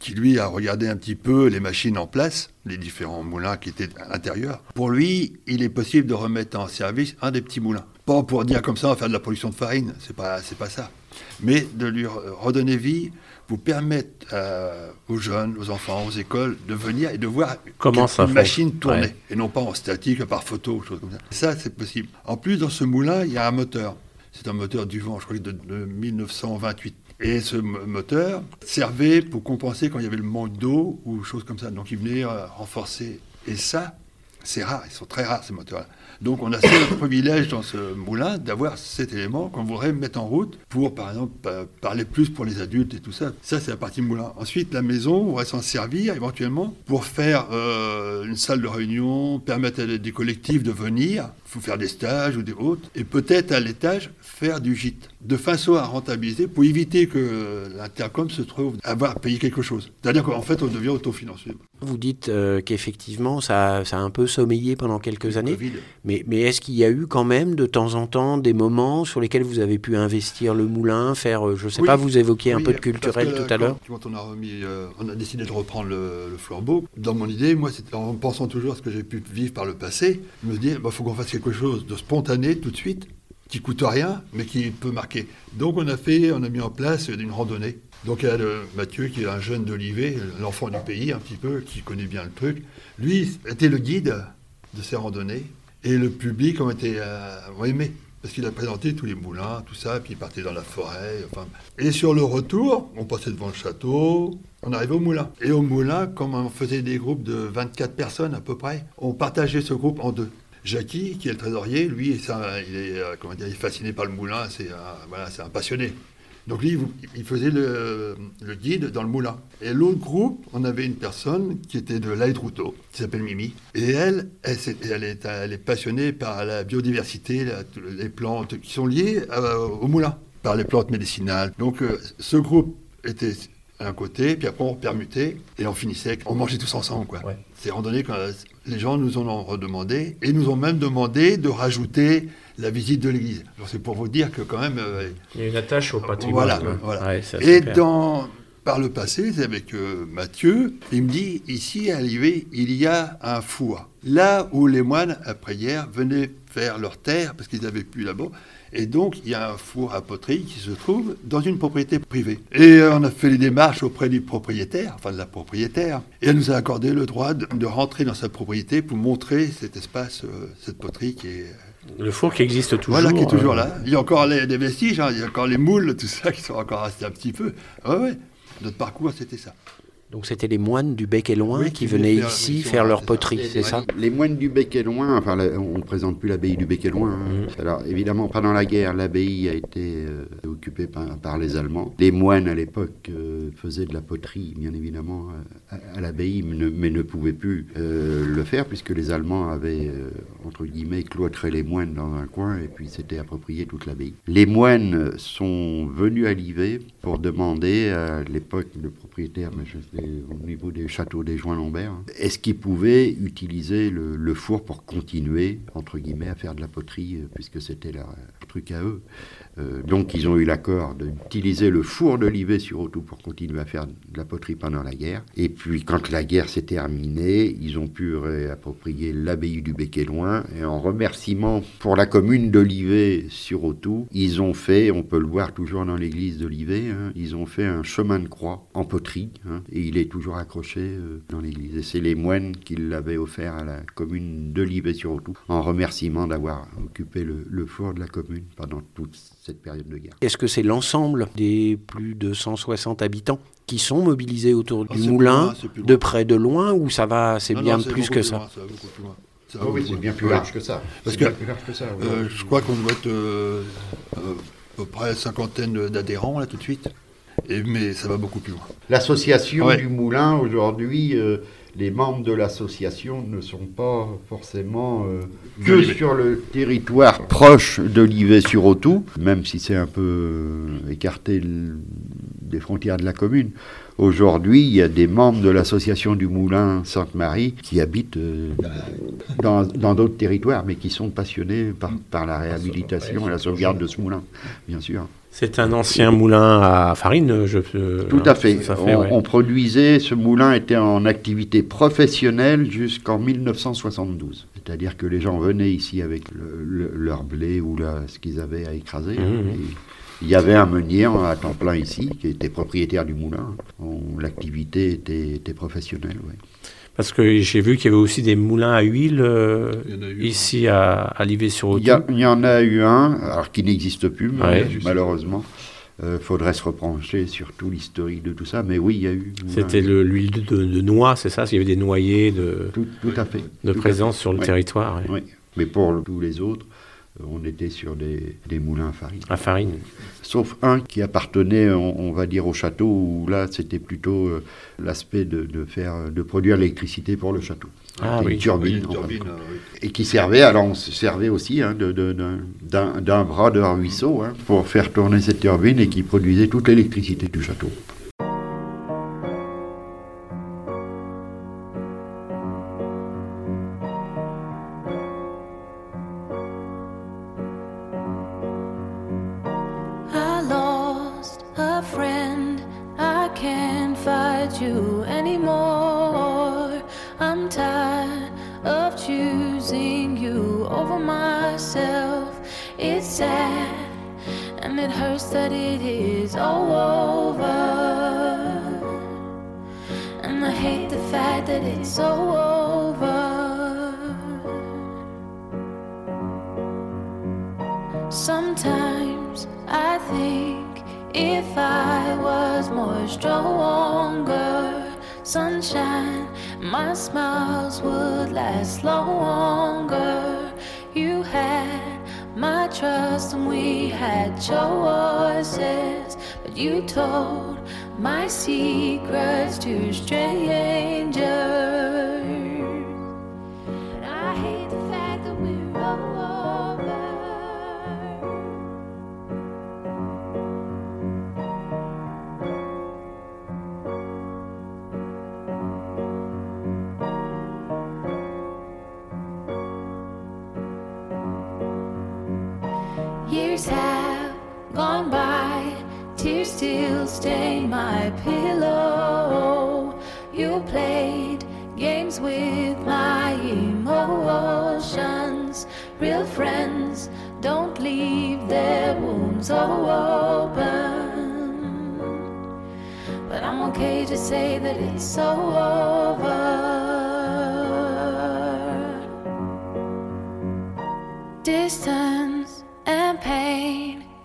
qui, lui, a regardé un petit peu les machines en place, les différents moulins qui étaient à l'intérieur. Pour lui, il est possible de remettre en service un des petits moulins. Pas pour dire comme ça, on va faire de la production de farine, c'est pas, c'est pas ça. Mais de lui re- redonner vie, vous permettre euh, aux jeunes, aux enfants, aux écoles de venir et de voir Comment une ça fait machine tourner. Ouais. Et non pas en statique, par photo, ou choses comme ça. Ça, c'est possible. En plus, dans ce moulin, il y a un moteur. C'est un moteur du vent, je crois, de, de 1928. Et ce mo- moteur servait pour compenser quand il y avait le manque d'eau ou choses comme ça. Donc il venait euh, renforcer. Et ça, c'est rare, ils sont très rares ces moteurs-là. Donc on a ce privilège dans ce moulin d'avoir cet élément qu'on voudrait mettre en route pour, par exemple, pa- parler plus pour les adultes et tout ça. Ça, c'est la partie moulin. Ensuite, la maison, on va s'en servir éventuellement pour faire euh, une salle de réunion, permettre à des collectifs de venir, faut faire des stages ou des autres, et peut-être à l'étage faire du gîte, de façon à rentabiliser pour éviter que l'intercom se trouve à avoir payé quelque chose. C'est-à-dire qu'en fait, on devient autofinancé. Vous dites euh, qu'effectivement, ça, ça a un peu sommeillé pendant quelques années. Mais, mais est-ce qu'il y a eu quand même de temps en temps des moments sur lesquels vous avez pu investir le moulin, faire, euh, je ne sais Oui. pas, vous évoquiez un peu de culturel que, tout à l'heure Quand, on a remis, euh, on a décidé de reprendre le, le flambeau. Dans mon idée, moi, c'était en pensant toujours à ce que j'ai pu vivre par le passé, je me dis, il faut qu'on fasse quelque chose de spontané tout de suite qui coûte rien, mais qui peut marquer. Donc on a fait, on a mis en place une randonnée. Donc il y a le Mathieu qui est un jeune d'Olivet, l'enfant du pays un petit peu, qui connaît bien le truc. Lui était le guide de ces randonnées et le public ont été euh, aimé parce qu'il a présenté tous les moulins, tout ça, puis il partait dans la forêt. Et sur le retour, on passait devant le château, on arrivait au moulin. Et au moulin, comme on faisait des groupes de 24 personnes à peu près, on partageait ce groupe en deux. Jackie, qui est le trésorier, lui, il, est, euh, comment dire, il est fasciné par le moulin, c'est un, un passionné. Donc lui, il faisait le, guide dans le moulin. Et l'autre groupe, on avait une personne qui était de l'Aïdrouto, qui s'appelle Mimi. Et elle, elle, est, passionnée par la biodiversité, les plantes qui sont liées euh, au moulin, par les plantes médicinales. Donc euh, ce groupe était à un côté, puis après on permutait et on finissait, on mangeait tous ensemble. quoi. C'est randonnée quand les gens nous en ont redemandé et nous ont même demandé de rajouter la visite de l'église. C'est pour vous dire que quand même... euh, Il y a une attache au patrimoine. voilà, voilà. Ouais, Et dans, par le passé, c'est avec euh, Mathieu, il me dit, ici à Livet, il y a un four. Là où les moines, après hier, venaient faire leur terre, parce qu'ils n'avaient plus là-bas. Et donc, il y a un four à poterie qui se trouve dans une propriété privée. Et euh, on a fait les démarches auprès du propriétaire, enfin de la propriétaire, et elle nous a accordé le droit de, de rentrer dans sa propriété pour montrer cet espace, euh, cette poterie qui est... Le four qui existe toujours. Voilà, qui est toujours euh, là. Il y a encore les, des vestiges, hein, il y a encore les moules, tout ça, qui sont encore restés un petit peu. Ouais, ouais. Notre parcours, c'était ça. Donc c'était les moines du Bec et Loin Oui, qui qui venaient faire ici faire leur poterie, c'est ça Les moines du Bec et Loin, enfin, la- on ne présente plus l'abbaye du Bec et Loin. hein. Alors, évidemment, pendant la guerre, l'abbaye a été euh, occupée par, par les Allemands. Les moines, à l'époque, euh, faisaient de la poterie, bien évidemment, euh, à, à l'abbaye, mais, ne- mais ne pouvaient plus euh, le faire, puisque les Allemands avaient, euh, entre guillemets, cloîtré les moines dans un coin, et puis s'étaient approprié toute l'abbaye. Les moines sont venus à Livet pour demander, à l'époque, le propriétaire, mais je sais, au niveau des châteaux des Joints-Lambert, hein, est-ce qu'ils pouvaient utiliser le, four pour continuer, entre guillemets, à faire de la poterie, euh, puisque c'était leur euh, truc à eux. Euh, donc ils ont eu l'accord d'utiliser le four de Livet sur Autou pour continuer à faire de la poterie pendant la guerre. Et puis quand la guerre s'est terminée, ils ont pu réapproprier l'abbaye du Bec et en remerciement pour la commune d'Olivet sur Autou, ils ont fait, on peut le voir toujours dans l'église d'Olivet, hein, ils ont fait un chemin de croix en poterie. hein, il est toujours accroché euh, dans l'église. Et c'est les moines qui l'avaient offert à la commune d'Olivet sur Autou en remerciement d'avoir occupé le, le four de la commune pendant toute cette période de guerre. Est-ce que c'est l'ensemble des plus de 160 habitants qui sont mobilisés autour Ah, du c'est plus moulin, loin, c'est plus loin. de près, de loin, ou ça va, c'est bien non, plus beaucoup que plus ça loin, ça va beaucoup plus loin. Ça Ah oui, c'est bien plus Ouais. large que ça. Parce que, bien plus large que ça, oui. euh, je crois qu'on doit être euh, euh, à peu près cinquantaine d'adhérents là tout de suite. Et, mais ça va beaucoup plus loin. L'association Ouais. du Moulin, aujourd'hui, euh, les membres de l'association ne sont pas forcément euh, que sur le territoire proche d'Olivet-sur-Autou, même si c'est un peu euh, écarté des frontières de la commune. Aujourd'hui, il y a des membres de l'association du Moulin Sainte-Marie qui habitent euh, dans dans d'autres territoires, mais qui sont passionnés par, par la réhabilitation et la sauvegarde de ce moulin, bien sûr. C'est un ancien moulin à farine, je peux. Tout à fait. Ça on, fait, ouais. on produisait, ce moulin était en activité professionnelle jusqu'en 1972. C'est-à-dire que les gens venaient ici avec le- le- leur blé ou la- ce qu'ils avaient à écraser. Mhm. Et il y avait un meunier à temps plein ici qui était propriétaire du moulin. L'activité était, était professionnelle. ouais. Parce que j'ai vu qu'il y avait aussi des moulins à huile euh, ici à, à Livet-sur-Autou. Il y, a- il y en a eu un, alors qui n'existe plus Ouais. malheureusement. Il faudrait se repencher sur tout l'historique de tout ça, mais oui, il y a eu. C'était le- l'huile de, de noix, c'est ça Il y avait des noyers de, Tout, tout à fait. de Tout à présence fait. sur le territoire. Oui, mais pour le- tous les autres, euh, on était sur des, des moulins à farine. À farine. Sauf un qui appartenait, on, on va dire, au château, où là, c'était plutôt euh, l'aspect de, de faire, de produire l'électricité pour le château. Ah oui. Une turbine. Oui, une en fin de turbine, euh, oui. Et qui servait, alors on se servait aussi hein, d'un bras de ruisseau hein, pour faire tourner cette turbine et qui produisait toute l'électricité du château. Sometimes I think if I was more stronger, sunshine, my smiles would last longer. You had my trust and we had choices, but you told my secrets to strangers. My pillow. You played games with my emotions. Real friends don't leave their wounds open. But I'm okay to say that it's so over. Distance and pain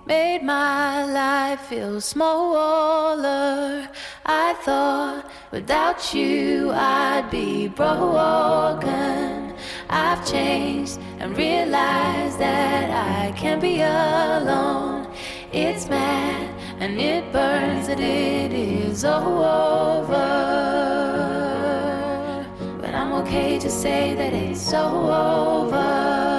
made my life feel smaller. I thought without you I'd be broken. I've changed and realized that I can't be alone. It's mad and it burns that it is over. But I'm okay to say that it's so over.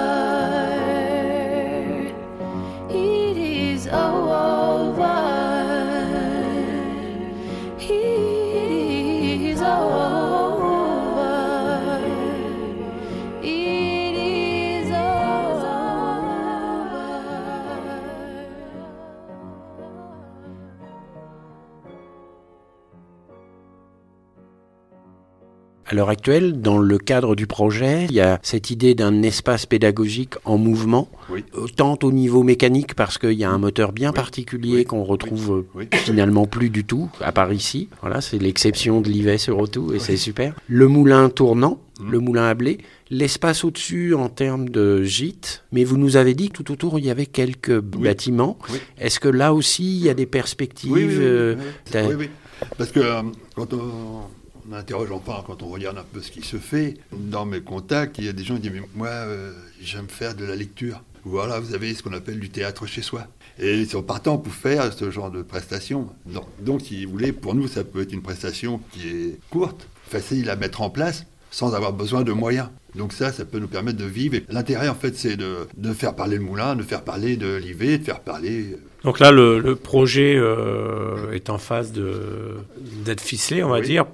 À l'heure actuelle, dans le cadre du projet, il y a cette idée d'un espace pédagogique en mouvement, Oui. tant au niveau mécanique parce qu'il y a un moteur bien particulier qu'on retrouve finalement plus du tout, à part ici. Voilà, c'est l'exception de l'IVES sur Auto et c'est super. Le moulin tournant, le moulin à blé, l'espace au-dessus en termes de gîte, mais vous nous avez dit que tout autour il y avait quelques bâtiments. Est-ce que là aussi il y a des perspectives Oui, oui, oui, euh, oui, oui, oui. Parce que euh, quand on, on interroge, enfin, quand on regarde un peu ce qui se fait, dans mes contacts, il y a des gens qui disent Mais Moi, euh, j'aime faire de la lecture. Voilà, vous avez ce qu'on appelle du théâtre chez soi. Et ils sont partants pour faire ce genre de prestation. Donc, donc, si vous voulez, pour nous, ça peut être une prestation qui est courte, facile à mettre en place, sans avoir besoin de moyens. Donc ça, ça peut nous permettre de vivre. Et L'intérêt, en fait, c'est de, de faire parler le moulin, de faire parler de l'IV, de faire parler... euh, Donc là, le, le projet euh, est en phase de- d'être ficelé, on va Oui. dire,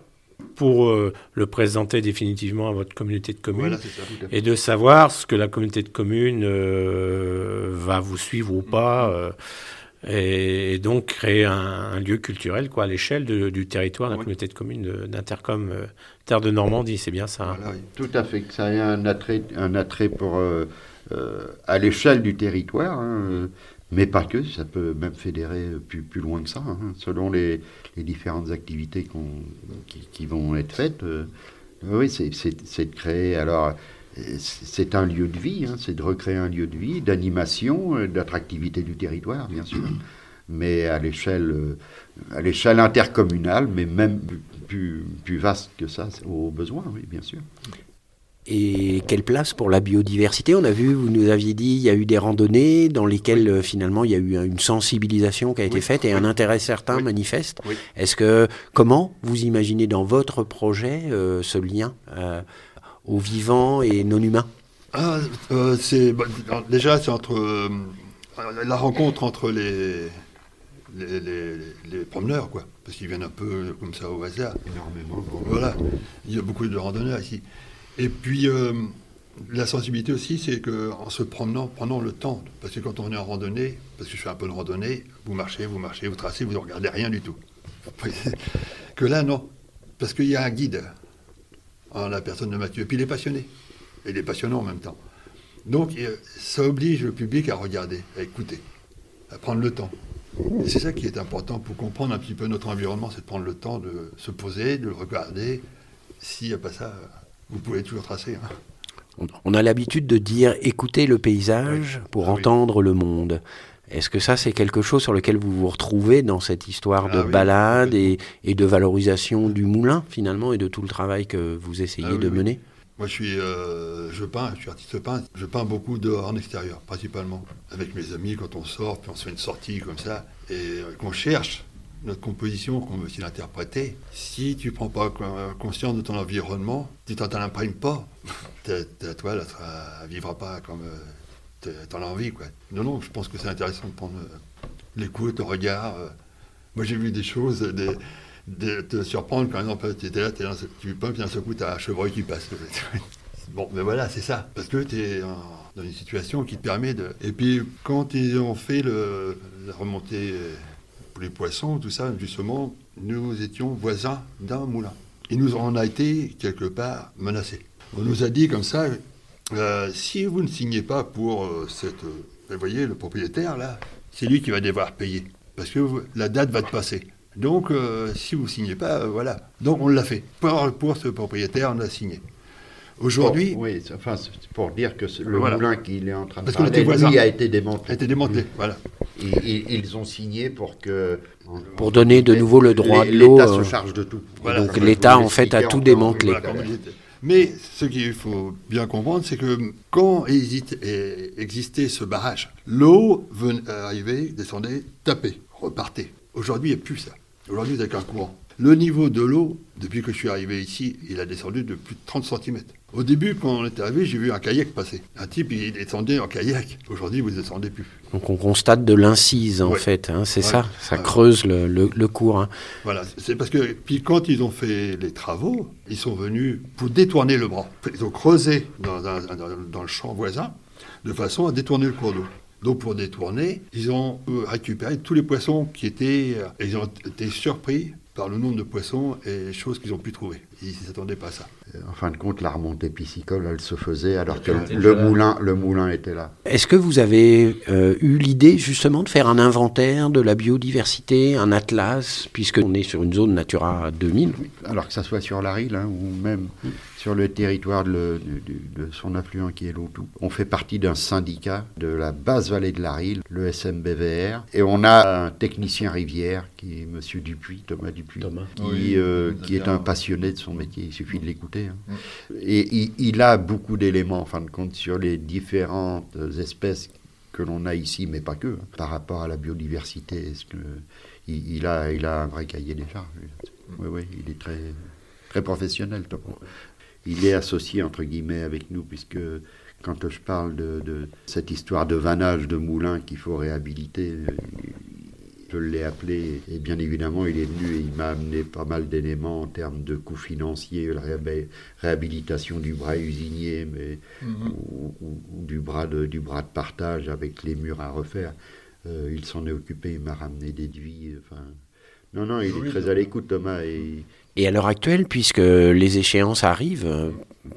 pour euh, le présenter définitivement à votre communauté de communes Voilà, ça, et de savoir ce que la communauté de communes euh, va vous suivre ou pas. euh, et, et donc créer un, un lieu culturel quoi, à l'échelle du territoire de la communauté de communes d'Intercom Terre de Normandie, c'est bien ça. hein Tout à fait, que ça ait un attrait, un attrait pour, à l'échelle du territoire, hein, mais pas que, ça peut même fédérer plus, plus loin que ça, hein, selon les, les différentes activités qui, vont être faites. euh, oui, c'est- de créer, alors, c'est un lieu de vie, hein, c'est de recréer un lieu de vie, d'animation, euh, d'attractivité du territoire, bien sûr, mais à l'échelle euh, à l'échelle intercommunale, mais même plus, plus vaste que ça, aux besoins, oui, bien sûr. Et quelle place pour la biodiversité? On a vu, vous nous aviez dit, il y a eu des randonnées dans lesquelles euh, finalement il y a eu une sensibilisation qui a été faite et un intérêt certain manifeste. Est-ce que comment vous imaginez dans votre projet euh, ce lien euh, aux vivants et non humains? Ah, euh, c'est bah, déjà c'est entre euh, la rencontre entre les les, les- les promeneurs quoi, parce qu'ils viennent un peu comme ça au hasard. Énormément. Voilà, il y a beaucoup de randonneurs ici. Et puis euh, la sensibilité aussi, c'est que en se promenant, prenons le temps, parce que quand on est en randonnée, parce que je fais un peu de randonnée, vous marchez, vous marchez, vous tracez, vous ne regardez rien du tout. que là non, parce qu'il y a un guide en la personne de Mathieu, et puis il est passionné, et il est passionnant en même temps. Donc euh, ça oblige le public à regarder, à écouter, à prendre le temps. C'est ça qui est important pour comprendre un petit peu notre environnement, c'est de prendre le temps de se poser, de regarder. S'il n'y a pas ça, vous pouvez toujours tracer. hein. On- a l'habitude de dire écoutez le paysage pour Ah oui. entendre le monde. Est-ce que ça, c'est quelque chose sur lequel vous vous retrouvez dans cette histoire de Ah oui, balade et, et de valorisation du moulin, finalement, et de tout le travail que vous essayez Ah de mener? Moi, je suis, euh, je peins, je suis artiste peintre. Je peins beaucoup dehors, en extérieur, principalement. Avec mes amis, quand on sort, puis on se fait une sortie comme ça, et euh, qu'on cherche notre composition, qu'on veut aussi l'interpréter. Si tu prends pas co- conscience de ton environnement, tu t'en l'imprimes pas. Elle, sera- elle vivra pas comme tu en as envie. Non, non, je pense que c'est intéressant de prendre euh, l'écoute, le regard. euh. Moi, j'ai vu des choses, de te surprendre, par exemple, tu étais là, dans ce- tu puis d'un seul coup, tu as un chevreuil qui passe. bon, mais voilà, c'est ça. Parce que tu es dans une situation qui te permet de. Et puis, quand ils ont fait la remontée euh, pour les poissons, tout ça, justement, nous étions voisins d'un moulin. Et nous en a été, quelque part, menacés. On nous a dit comme ça euh, si vous ne signez pas pour euh, cette. euh, vous voyez, le propriétaire, là, c'est lui qui va devoir payer. Parce que vous- la date va te passer. Donc, euh, si vous ne signez pas, voilà. Donc, on l'a fait. Pour, pour ce propriétaire, on a signé. Aujourd'hui. Bon, oui, enfin, c'est pour dire que le Voilà. moulin qu'il est en train de Parce qu'on parler, était voisins. lui, a été démantelé. A été démantelé, voilà. Et, et- ils ont signé pour que. Pour donner de nouveau le droit de l'eau, L'État euh, se charge de tout. Voilà. donc l'État, en fait, a tout démantelé. Voilà. Mais ce qu'il faut bien comprendre, c'est que quand existait ce barrage, l'eau venait arriver, descendait, tapait, repartait. Aujourd'hui, il n'y a plus ça. Aujourd'hui, vous n'avez qu'un courant. Le niveau de l'eau, depuis que je suis arrivé ici, il a descendu de plus de 30 cm. Au début, quand on est arrivé, j'ai vu un kayak passer. Un type, il descendait en kayak. Aujourd'hui, vous ne descendez plus. Donc on constate de l'incise, en Ouais. fait. hein, c'est Ouais. ça, ça Ouais. creuse le, le- le cours. hein. Voilà, c'est parce que puis quand ils ont fait les travaux, ils sont venus pour détourner le bras. Ils ont creusé dans, un- dans- dans le champ voisin de façon à détourner le cours d'eau. Donc pour détourner, ils ont récupéré tous les poissons qui étaient... euh, ils ont été surpris par le nombre de poissons et choses qu'ils ont pu trouver. Ils ne s'attendaient pas à ça. En fin de compte, la remontée piscicole, elle se faisait alors que le moulin, le moulin était là. Est-ce que vous avez euh, eu l'idée justement de faire un inventaire de la biodiversité, un atlas, puisqu'on est sur une zone Natura 2000 Alors que ça soit sur la Rille hein, ou même sur le territoire de, le- son affluent qui est l'Autou. On fait partie d'un syndicat de la basse vallée de la Rille, le SMBVR, et on a un technicien rivière qui est Monsieur Dupuis, Thomas Dupuis, qui, Oui, euh, qui est un passionné de son métier. Il suffit de l'écouter. Hein. Et il, il a beaucoup d'éléments, en fin de compte, sur les différentes espèces que l'on a ici, mais pas que, hein, par rapport à la biodiversité. Est-ce que il, il a, il a un vrai cahier des charges. Oui, oui, il est très, très professionnel. Il est associé, entre guillemets, avec nous, puisque quand je parle de, de cette histoire de vannage de moulins qu'il faut réhabiliter, euh, je l'ai appelé, et bien évidemment, il est venu et il m'a amené pas mal d'éléments en termes de coûts financiers, la réhab- réhabilitation du bras usinier, mais, Mhm. ou, ou- ou du, bras de, du bras de partage avec les murs à refaire. Euh, il s'en est occupé, il m'a ramené des devis. Enfin, non, non, il est très à l'écoute, Thomas. Et, Et à l'heure actuelle, puisque les échéances arrivent euh,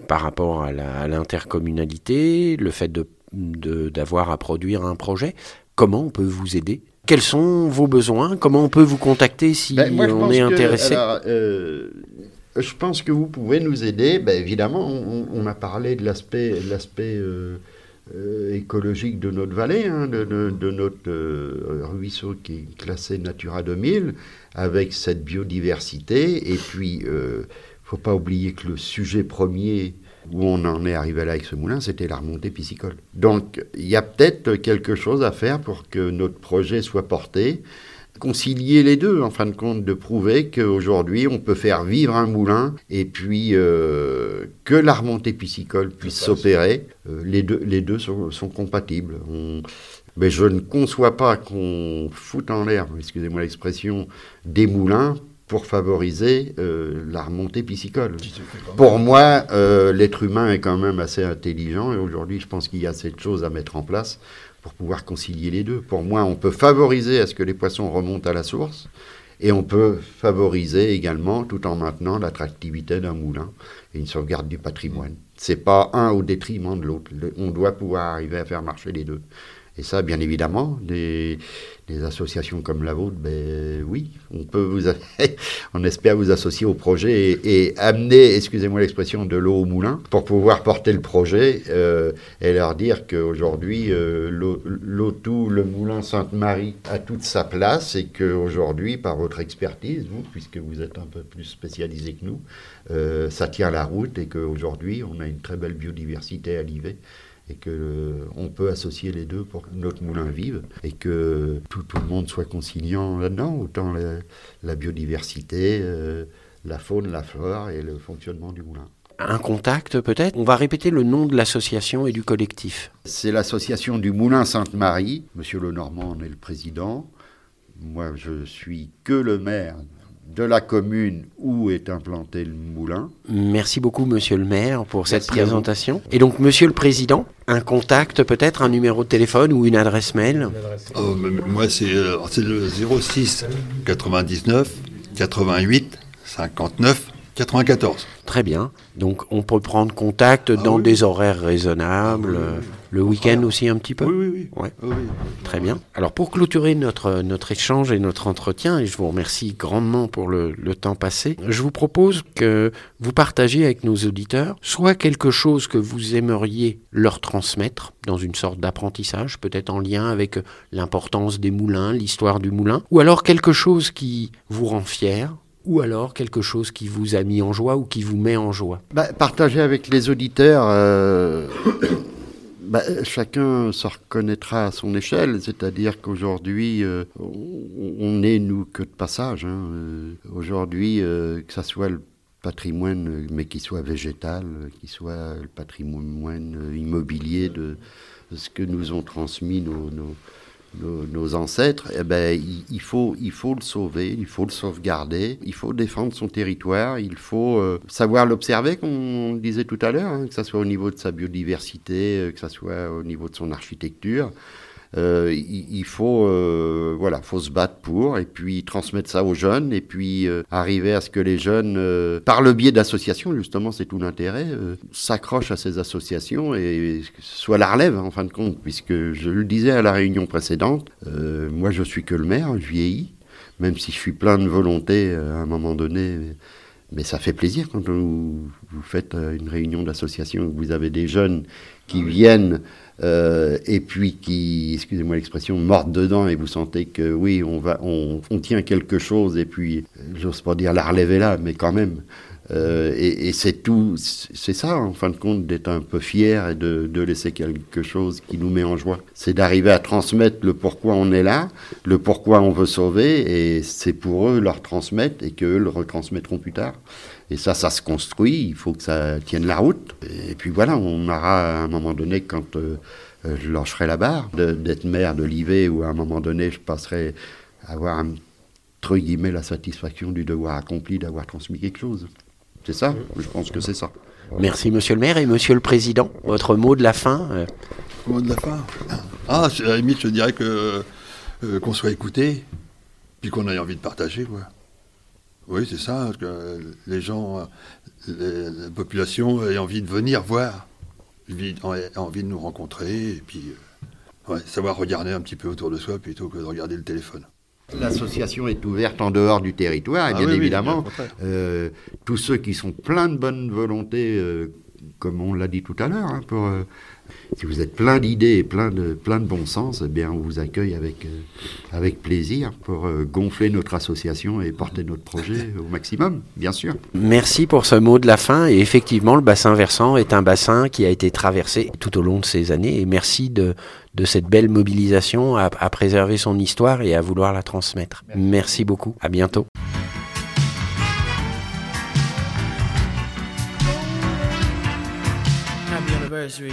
par rapport à l'intercommunalité, le fait de- de- d'avoir à produire un projet, comment on peut vous aider? Quels sont vos besoins? Comment on peut vous contacter si Ben, moi, on est que- intéressé? alors, euh, je pense que vous pouvez nous aider. Ben, évidemment, on, on a parlé de l'aspect euh, euh, écologique de notre vallée, hein, de, de- de notre ruisseau qui est classé Natura 2000, avec cette biodiversité. Et puis, il ne faut pas oublier que le sujet premier où on en est arrivé là avec ce moulin, c'était la remontée piscicole. Donc, il y a peut-être quelque chose à faire pour que notre projet soit porté concilier les deux, en fin de compte, de prouver qu'aujourd'hui, on peut faire vivre un moulin et puis euh, que la remontée piscicole puisse s'opérer. Euh, les deux, les deux sont, sont compatibles. On- mais je ne conçois pas qu'on foute en l'air, excusez-moi l'expression, des moulins pour favoriser euh, la remontée piscicole. Pour moi, euh, l'être humain est quand même assez intelligent et aujourd'hui, je pense qu'il y a cette chose à mettre en place pour pouvoir concilier les deux. Pour moi, on peut favoriser à ce que les poissons remontent à la source et on peut favoriser également, tout en maintenant l'attractivité d'un moulin. et une sauvegarde du patrimoine. C'est pas un au détriment de l'autre. On doit pouvoir arriver à faire marcher les deux. Et ça, bien évidemment, des, associations comme la vôtre, ben oui, on peut vous, on espère vous associer au projet et, amener, excusez-moi l'expression, de l'eau au moulin pour pouvoir porter le projet euh, et leur dire qu'aujourd'hui, euh, l'eau- l'Autou, le moulin Sainte-Marie a toute sa place et qu'aujourd'hui, par votre expertise, vous, puisque vous êtes un peu plus spécialisé que nous, euh, ça tient la route et qu'aujourd'hui, on a une très belle biodiversité à Livet et que euh, on peut associer les deux pour que notre moulin vive et que tout, tout le monde soit conciliant là-dedans, autant la, la biodiversité, euh, la faune, la flore et le fonctionnement du moulin. Un contact peut-être? On va répéter le nom de l'association et du collectif. C'est l'association du Moulin Sainte-Marie. Monsieur Lenormand en est le président. Moi, je suis que le maire de la commune où est implanté le moulin. Merci beaucoup, monsieur le maire, pour cette Merci présentation. Et donc, monsieur le président, un contact peut-être, un numéro de téléphone ou une adresse mail Oh, moi, c'est euh, c'est le 06 99 88 59 94. Très bien. Donc, on peut prendre contact Ah dans des horaires raisonnables. euh, Le week-end aussi un petit peu Oui, oui, oui. Ouais. Oui, oui. Très bien. Alors pour clôturer notre, notre échange et notre entretien, et je vous remercie grandement pour le, le temps passé, je vous propose que vous partagiez avec nos auditeurs soit quelque chose que vous aimeriez leur transmettre dans une sorte d'apprentissage, peut-être en lien avec l'importance des moulins, l'histoire du moulin, ou alors quelque chose qui vous rend fier, ou alors quelque chose qui vous a mis en joie ou qui vous met en joie? Bah, partager avec les auditeurs, euh, bah, chacun se reconnaîtra à son échelle, c'est-à-dire qu'aujourd'hui, euh, on n'est nous que de passage. hein. Euh, Aujourd'hui, que ça soit le patrimoine, mais qu'il soit végétal, qu'il soit le patrimoine immobilier de, ce que nous ont transmis nos- nos, ancêtres, eh ben, il, faut, il faut le sauver, il faut le sauvegarder, il faut défendre son territoire, il faut euh, savoir l'observer, comme on disait tout à l'heure, hein, que ce soit au niveau de sa biodiversité, euh, que ce soit au niveau de son architecture. Euh, il, il faut, euh, voilà, faut se battre pour, et puis transmettre ça aux jeunes, et puis euh, arriver à ce que les jeunes, par le biais d'associations, justement, c'est tout l'intérêt, s'accrochent à ces associations et soient la relève, en fin de compte, puisque je le disais à la réunion précédente, moi je suis que le maire, je vieillis, même si je suis plein de volonté à un moment donné. Mais ça fait plaisir quand vous, vous faites une réunion d'association et que vous avez des jeunes qui viennent euh, et puis qui, excusez-moi l'expression, mordent dedans et vous sentez que oui, on, va, on, on tient quelque chose et puis, euh, j'ose pas dire la relève est là, mais quand même. Euh, et et c'est tout, c'est ça en fin de compte d'être un peu fier et de, de laisser quelque chose qui nous met en joie. C'est d'arriver à transmettre le pourquoi on est là, le pourquoi on veut sauver, et c'est pour eux leur transmettre et qu'eux le retransmettront plus tard. Et ça, ça se construit, il faut que ça tienne la route. Et puis voilà, on aura à un moment donné, quand euh, euh, je lâcherai la barre, de- d'être maire de l'IV, ou à un moment donné, je passerai à avoir, entre guillemets, la satisfaction du devoir accompli d'avoir transmis quelque chose. C'est ça Je pense que c'est ça. Merci monsieur le maire et monsieur le président. Votre mot de la fin euh, Mot de la fin? Ah, à la limite, je dirais que euh, qu'on soit écouté, puis qu'on ait envie de partager, quoi. Oui, c'est ça, que les gens, les- la population ait envie de venir voir, ait envie de nous rencontrer, et puis euh, ouais, savoir regarder un petit peu autour de soi plutôt que de regarder le téléphone. L'association est ouverte en dehors du territoire, et Ah bien oui, évidemment, bien euh, tous ceux qui sont pleins de bonne volonté, euh, comme on l'a dit tout à l'heure, hein, pour, euh, si vous êtes plein d'idées et plein de, plein de bon sens, eh bien, on vous accueille avec, euh, avec plaisir pour euh, gonfler notre association et porter notre projet au maximum, bien sûr. Merci pour ce mot de la fin. Et effectivement, le bassin versant est un bassin qui a été traversé tout au long de ces années. Et merci de, de cette belle mobilisation à, à préserver son histoire et à vouloir la transmettre. Merci beaucoup. À bientôt. Happy anniversary.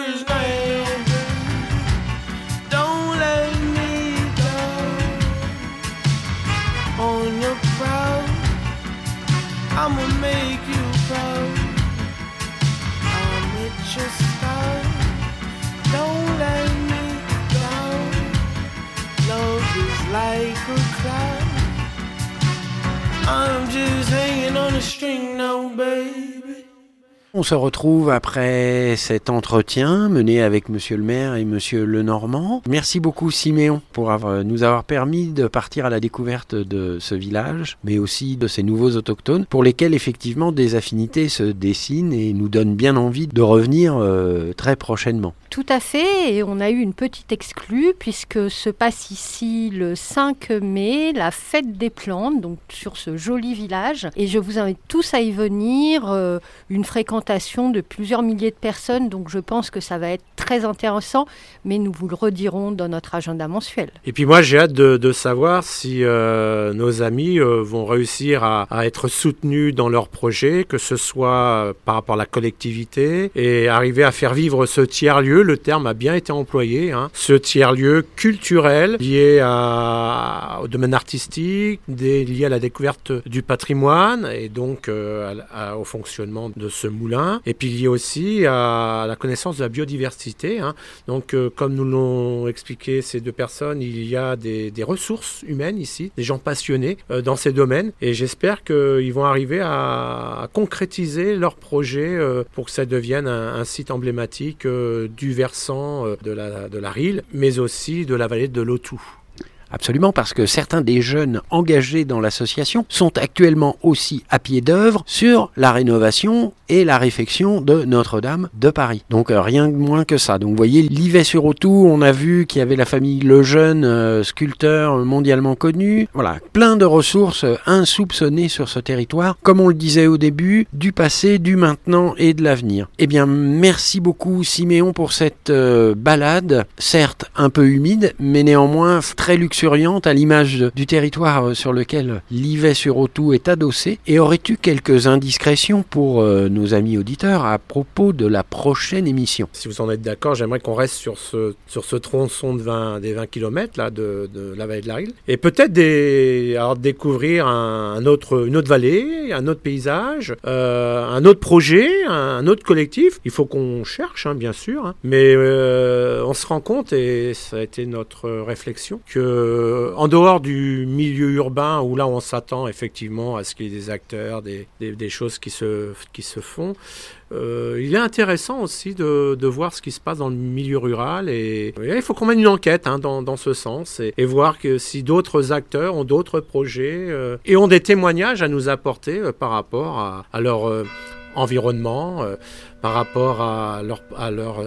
I'm just hanging on a string now, baby. On se retrouve après cet entretien mené avec Monsieur le maire et Monsieur Lenormand. Merci beaucoup Siméon pour nous avoir permis de partir à la découverte de ce village, mais aussi de ces nouveaux autochtones, pour lesquels effectivement des affinités se dessinent et nous donnent bien envie de revenir euh, très prochainement. Tout à fait, et on a eu une petite exclue puisque se passe ici le 5 mai la fête des plantes, donc sur ce joli village. Et je vous invite tous à y venir, euh, une de plusieurs milliers de personnes, donc je pense que ça va être très intéressant, mais nous vous le redirons dans notre agenda mensuel. Et puis moi, j'ai hâte de, savoir si euh, nos amis euh, vont réussir à, être soutenus dans leur projet, que ce soit euh, par rapport à la collectivité, et arriver à faire vivre ce tiers-lieu, le terme a bien été employé, hein, ce tiers-lieu culturel lié au domaine artistique, lié à la découverte du patrimoine, et donc au fonctionnement de ce moulin, et puis lié aussi à la connaissance de la biodiversité. hein. Donc, euh, comme nous l'ont expliqué ces deux personnes, il y a des, ressources humaines ici, des gens passionnés euh, dans ces domaines. Et j'espère qu'ils vont arriver à, concrétiser leur projet euh, pour que ça devienne un, site emblématique euh, du versant euh, de, la, de la Rille, mais aussi de la vallée de l'Autou. Absolument, parce que certains des jeunes engagés dans l'association sont actuellement aussi à pied d'œuvre sur la rénovation et la réfection de Notre-Dame de Paris. Donc euh, rien de moins que ça. Donc vous voyez, Livet-sur-Autou, on a vu qu'il y avait la famille Lejeune, euh, sculpteur mondialement connu. Voilà, plein de ressources insoupçonnées sur ce territoire, comme on le disait au début, du passé, du maintenant et de l'avenir. Eh bien, merci beaucoup Siméon pour cette euh, balade, certes un peu humide, mais néanmoins très à l'image du territoire euh, sur lequel Livet-sur-Autou est adossé. Et aurais-tu quelques indiscrétions pour euh, nos amis auditeurs à propos de la prochaine émission? Si vous en êtes d'accord, j'aimerais qu'on reste sur ce, sur ce tronçon de 20, des 20 km là, de, la vallée de la Rille. Et peut-être découvrir un, autre, une autre vallée, un autre paysage, euh, un autre projet, un, autre collectif. Il faut qu'on cherche, hein, bien sûr. hein. Mais on se rend compte, et ça a été notre réflexion, que en dehors du milieu urbain, où là on s'attend effectivement à ce qu'il y ait des acteurs, des, choses qui se, qui se font, euh, il est intéressant aussi de, de voir ce qui se passe dans le milieu rural et, il faut qu'on mène une enquête hein, dans, dans ce sens et, voir que si d'autres acteurs ont d'autres projets euh, et ont des témoignages à nous apporter euh, par rapport à, à leur environnement, par rapport à leur, à leur,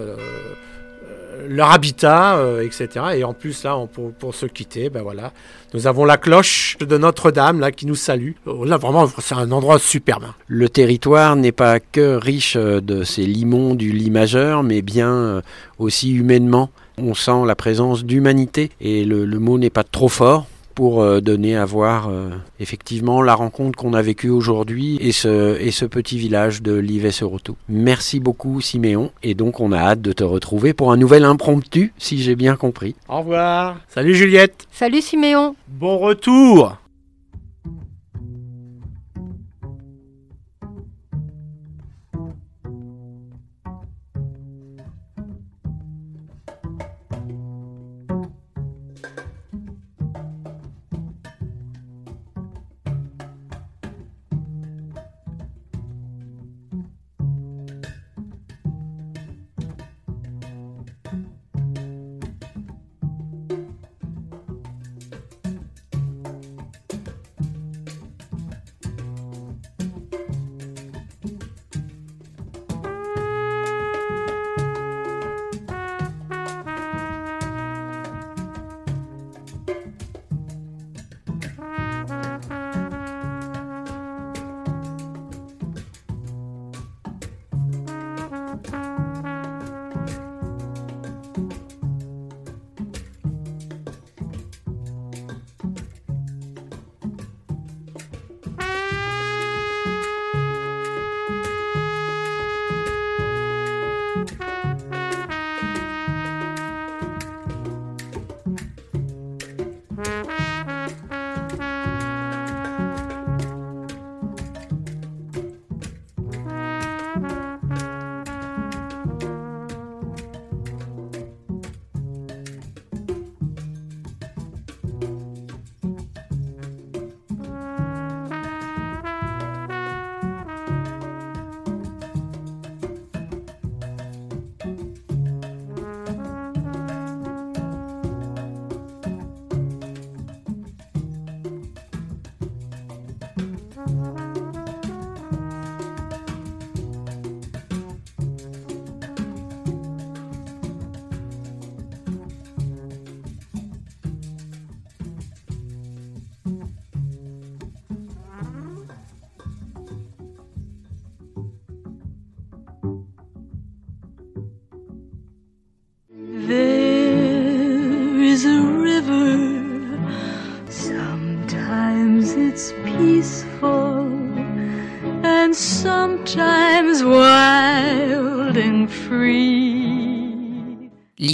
leur habitat, euh, etc. Et en plus, là, pour, se quitter, ben voilà, nous avons la cloche de Notre-Dame là qui nous salue. Oh, Là, vraiment, c'est un endroit superbe. hein. Le territoire n'est pas que riche euh, de ces limons du lit majeur, mais bien euh, aussi humainement. On sent la présence d'humanité et le mot n'est pas trop fort pour euh, donner à voir euh, effectivement la rencontre qu'on a vécue aujourd'hui et ce, et ce petit village de Livet-sur-Autou. Merci beaucoup Siméon et donc on a hâte de te retrouver pour un nouvel impromptu si j'ai bien compris. Au revoir. Salut Juliette. Salut Siméon Bon retour.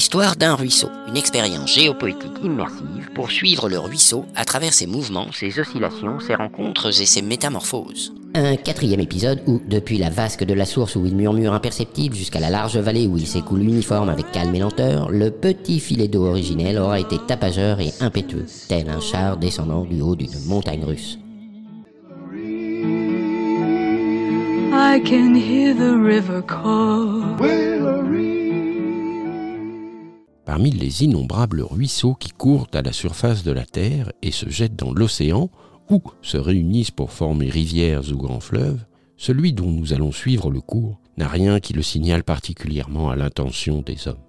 L'histoire d'un ruisseau, une expérience géopoétique immersive pour suivre le ruisseau à travers ses mouvements, ses oscillations, ses rencontres et ses métamorphoses. Un quatrième épisode où, depuis la vasque de la source où il murmure imperceptible jusqu'à la large vallée où il s'écoule uniforme avec calme et lenteur, le petit filet d'eau originel aura été tapageur et impétueux, tel un char descendant du haut d'une montagne russe. I can hear the river call. Parmi les innombrables ruisseaux qui courent à la surface de la Terre et se jettent dans l'océan, ou se réunissent pour former rivières ou grands fleuves, celui dont nous allons suivre le cours n'a rien qui le signale particulièrement à l'intention des hommes.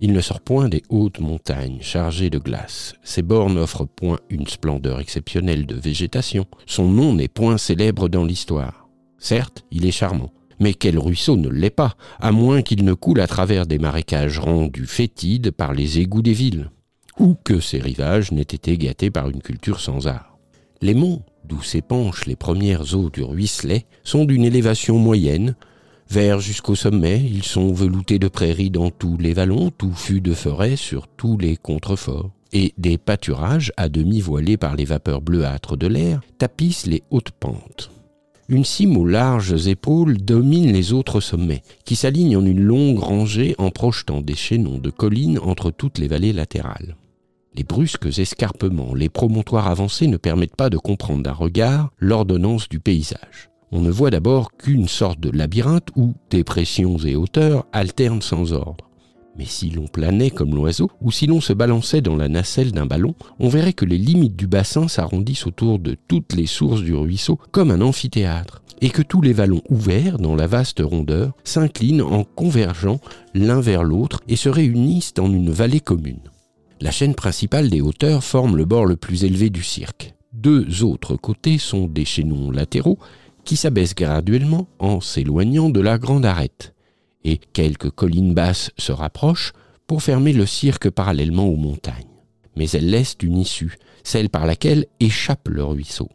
Il ne sort point des hautes montagnes chargées de glace. Ses bords n'offrent point une splendeur exceptionnelle de végétation. Son nom n'est point célèbre dans l'histoire. Certes, il est charmant. Mais quel ruisseau ne l'est pas, à moins qu'il ne coule à travers des marécages rendus fétides par les égouts des villes, ou que ses rivages n'aient été gâtés par une culture sans art. Les monts, d'où s'épanchent les premières eaux du ruisselet, sont d'une élévation moyenne. Vers jusqu'au sommet, ils sont veloutés de prairies dans tous les vallons, touffus de forêts sur tous les contreforts. Et des pâturages, à demi voilés par les vapeurs bleuâtres de l'air, tapissent les hautes pentes. Une cime aux larges épaules domine les autres sommets, qui s'alignent en une longue rangée en projetant des chaînons de collines entre toutes les vallées latérales. Les brusques escarpements, les promontoires avancés ne permettent pas de comprendre d'un regard l'ordonnance du paysage. On ne voit d'abord qu'une sorte de labyrinthe où dépressions et hauteurs alternent sans ordre. Mais si l'on planait comme l'oiseau, ou si l'on se balançait dans la nacelle d'un ballon, on verrait que les limites du bassin s'arrondissent autour de toutes les sources du ruisseau comme un amphithéâtre, et que tous les vallons ouverts dans la vaste rondeur s'inclinent en convergeant l'un vers l'autre et se réunissent en une vallée commune. La chaîne principale des hauteurs forme le bord le plus élevé du cirque. Deux autres côtés sont des chaînons latéraux qui s'abaissent graduellement en s'éloignant de la grande arête quelques collines basses se rapprochent pour fermer le cirque parallèlement aux montagnes. Mais elles laissent une issue, celle par laquelle échappe le ruisseau.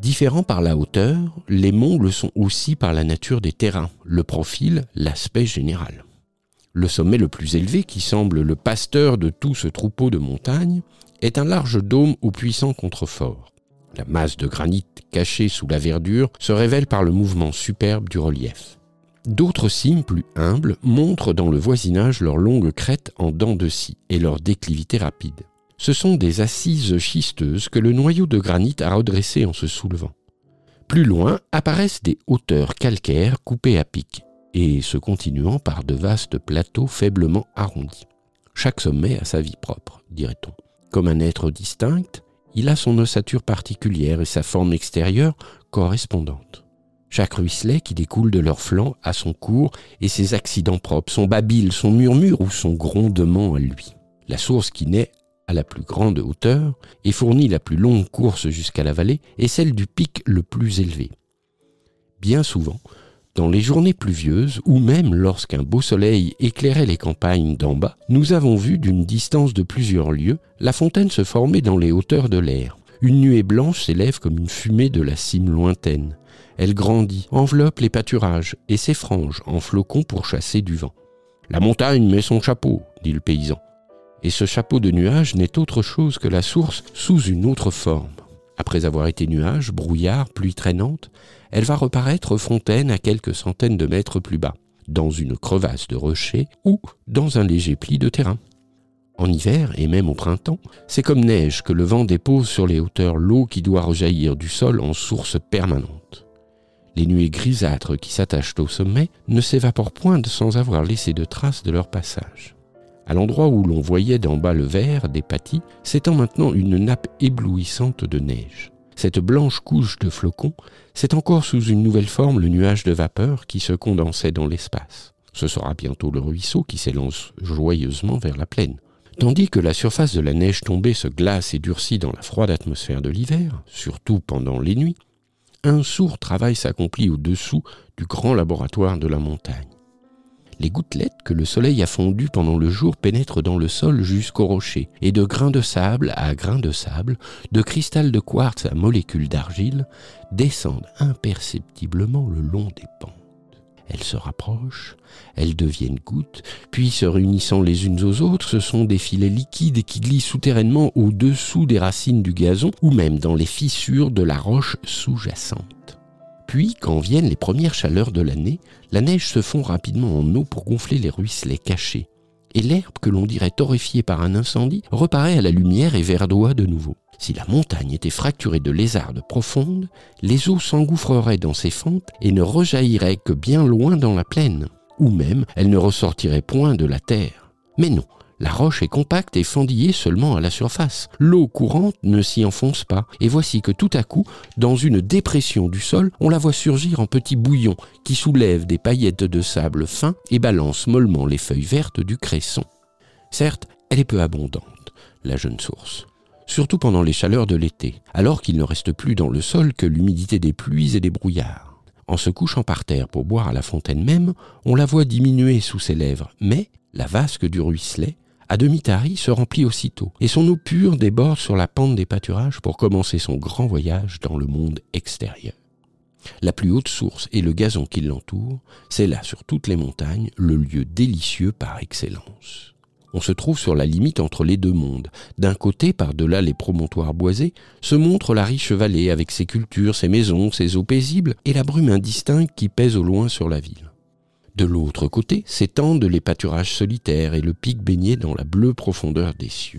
Différents par la hauteur, les monts le sont aussi par la nature des terrains, le profil, l'aspect général. Le sommet le plus élevé, qui semble le pasteur de tout ce troupeau de montagnes, est un large dôme au puissant contrefort. La masse de granit cachée sous la verdure se révèle par le mouvement superbe du relief. D'autres cimes plus humbles montrent dans le voisinage leurs longues crêtes en dents de scie et leur déclivité rapide. Ce sont des assises schisteuses que le noyau de granit a redressées en se soulevant. Plus loin apparaissent des hauteurs calcaires coupées à pic et se continuant par de vastes plateaux faiblement arrondis. Chaque sommet a sa vie propre, dirait-on. Comme un être distinct, il a son ossature particulière et sa forme extérieure correspondante. Chaque ruisselet qui découle de leurs flancs a son cours et ses accidents propres, son babil, son murmure ou son grondement à lui. La source qui naît à la plus grande hauteur et fournit la plus longue course jusqu'à la vallée est celle du pic le plus élevé. Bien souvent, dans les journées pluvieuses, ou même lorsqu'un beau soleil éclairait les campagnes d'en bas, nous avons vu d'une distance de plusieurs lieues la fontaine se former dans les hauteurs de l'air. Une nuée blanche s'élève comme une fumée de la cime lointaine. Elle grandit, enveloppe les pâturages et s'effrange en flocons pour chasser du vent. La montagne met son chapeau, dit le paysan. Et ce chapeau de nuages n'est autre chose que la source sous une autre forme. Après avoir été nuage, brouillard, pluie traînante, elle va reparaître fontaine à quelques centaines de mètres plus bas, dans une crevasse de rocher ou dans un léger pli de terrain. En hiver et même au printemps, c'est comme neige que le vent dépose sur les hauteurs l'eau qui doit rejaillir du sol en source permanente. Les nuées grisâtres qui s'attachent au sommet ne s'évaporent point sans avoir laissé de traces de leur passage. À l'endroit où l'on voyait d'en bas le vert des pâtis, s'étend maintenant une nappe éblouissante de neige. Cette blanche couche de flocons, c'est encore sous une nouvelle forme le nuage de vapeur qui se condensait dans l'espace. Ce sera bientôt le ruisseau qui s'élance joyeusement vers la plaine. Tandis que la surface de la neige tombée se glace et durcit dans la froide atmosphère de l'hiver, surtout pendant les nuits, un sourd travail s'accomplit au-dessous du grand laboratoire de la montagne. Les gouttelettes que le soleil a fondues pendant le jour pénètrent dans le sol jusqu'au rocher, et de grains de sable à grains de sable, de cristal de quartz à molécules d'argile, descendent imperceptiblement le long des pentes. Elles se rapprochent, elles deviennent gouttes, puis se réunissant les unes aux autres, ce sont des filets liquides qui glissent souterrainement au-dessous des racines du gazon ou même dans les fissures de la roche sous-jacente. Puis, quand viennent les premières chaleurs de l'année, la neige se fond rapidement en eau pour gonfler les ruisselets cachés, et l'herbe que l'on dirait torréfiée par un incendie reparaît à la lumière et verdoie de nouveau. Si la montagne était fracturée de lézardes profondes, les eaux s'engouffreraient dans ses fentes et ne rejailliraient que bien loin dans la plaine, ou même elles ne ressortiraient point de la terre. Mais non, la roche est compacte et fendillée seulement à la surface. L'eau courante ne s'y enfonce pas, et voici que tout à coup, dans une dépression du sol, on la voit surgir en petits bouillons qui soulèvent des paillettes de sable fin et balancent mollement les feuilles vertes du cresson. Certes, elle est peu abondante, la jeune source surtout pendant les chaleurs de l'été, alors qu'il ne reste plus dans le sol que l'humidité des pluies et des brouillards. En se couchant par terre pour boire à la fontaine même, on la voit diminuer sous ses lèvres, mais la vasque du ruisselet, à demi tarie, se remplit aussitôt, et son eau pure déborde sur la pente des pâturages pour commencer son grand voyage dans le monde extérieur. La plus haute source et le gazon qui l'entoure, c'est là sur toutes les montagnes le lieu délicieux par excellence. On se trouve sur la limite entre les deux mondes. D'un côté, par-delà les promontoires boisés, se montre la riche vallée avec ses cultures, ses maisons, ses eaux paisibles et la brume indistincte qui pèse au loin sur la ville. De l'autre côté s'étendent les pâturages solitaires et le pic baigné dans la bleue profondeur des cieux.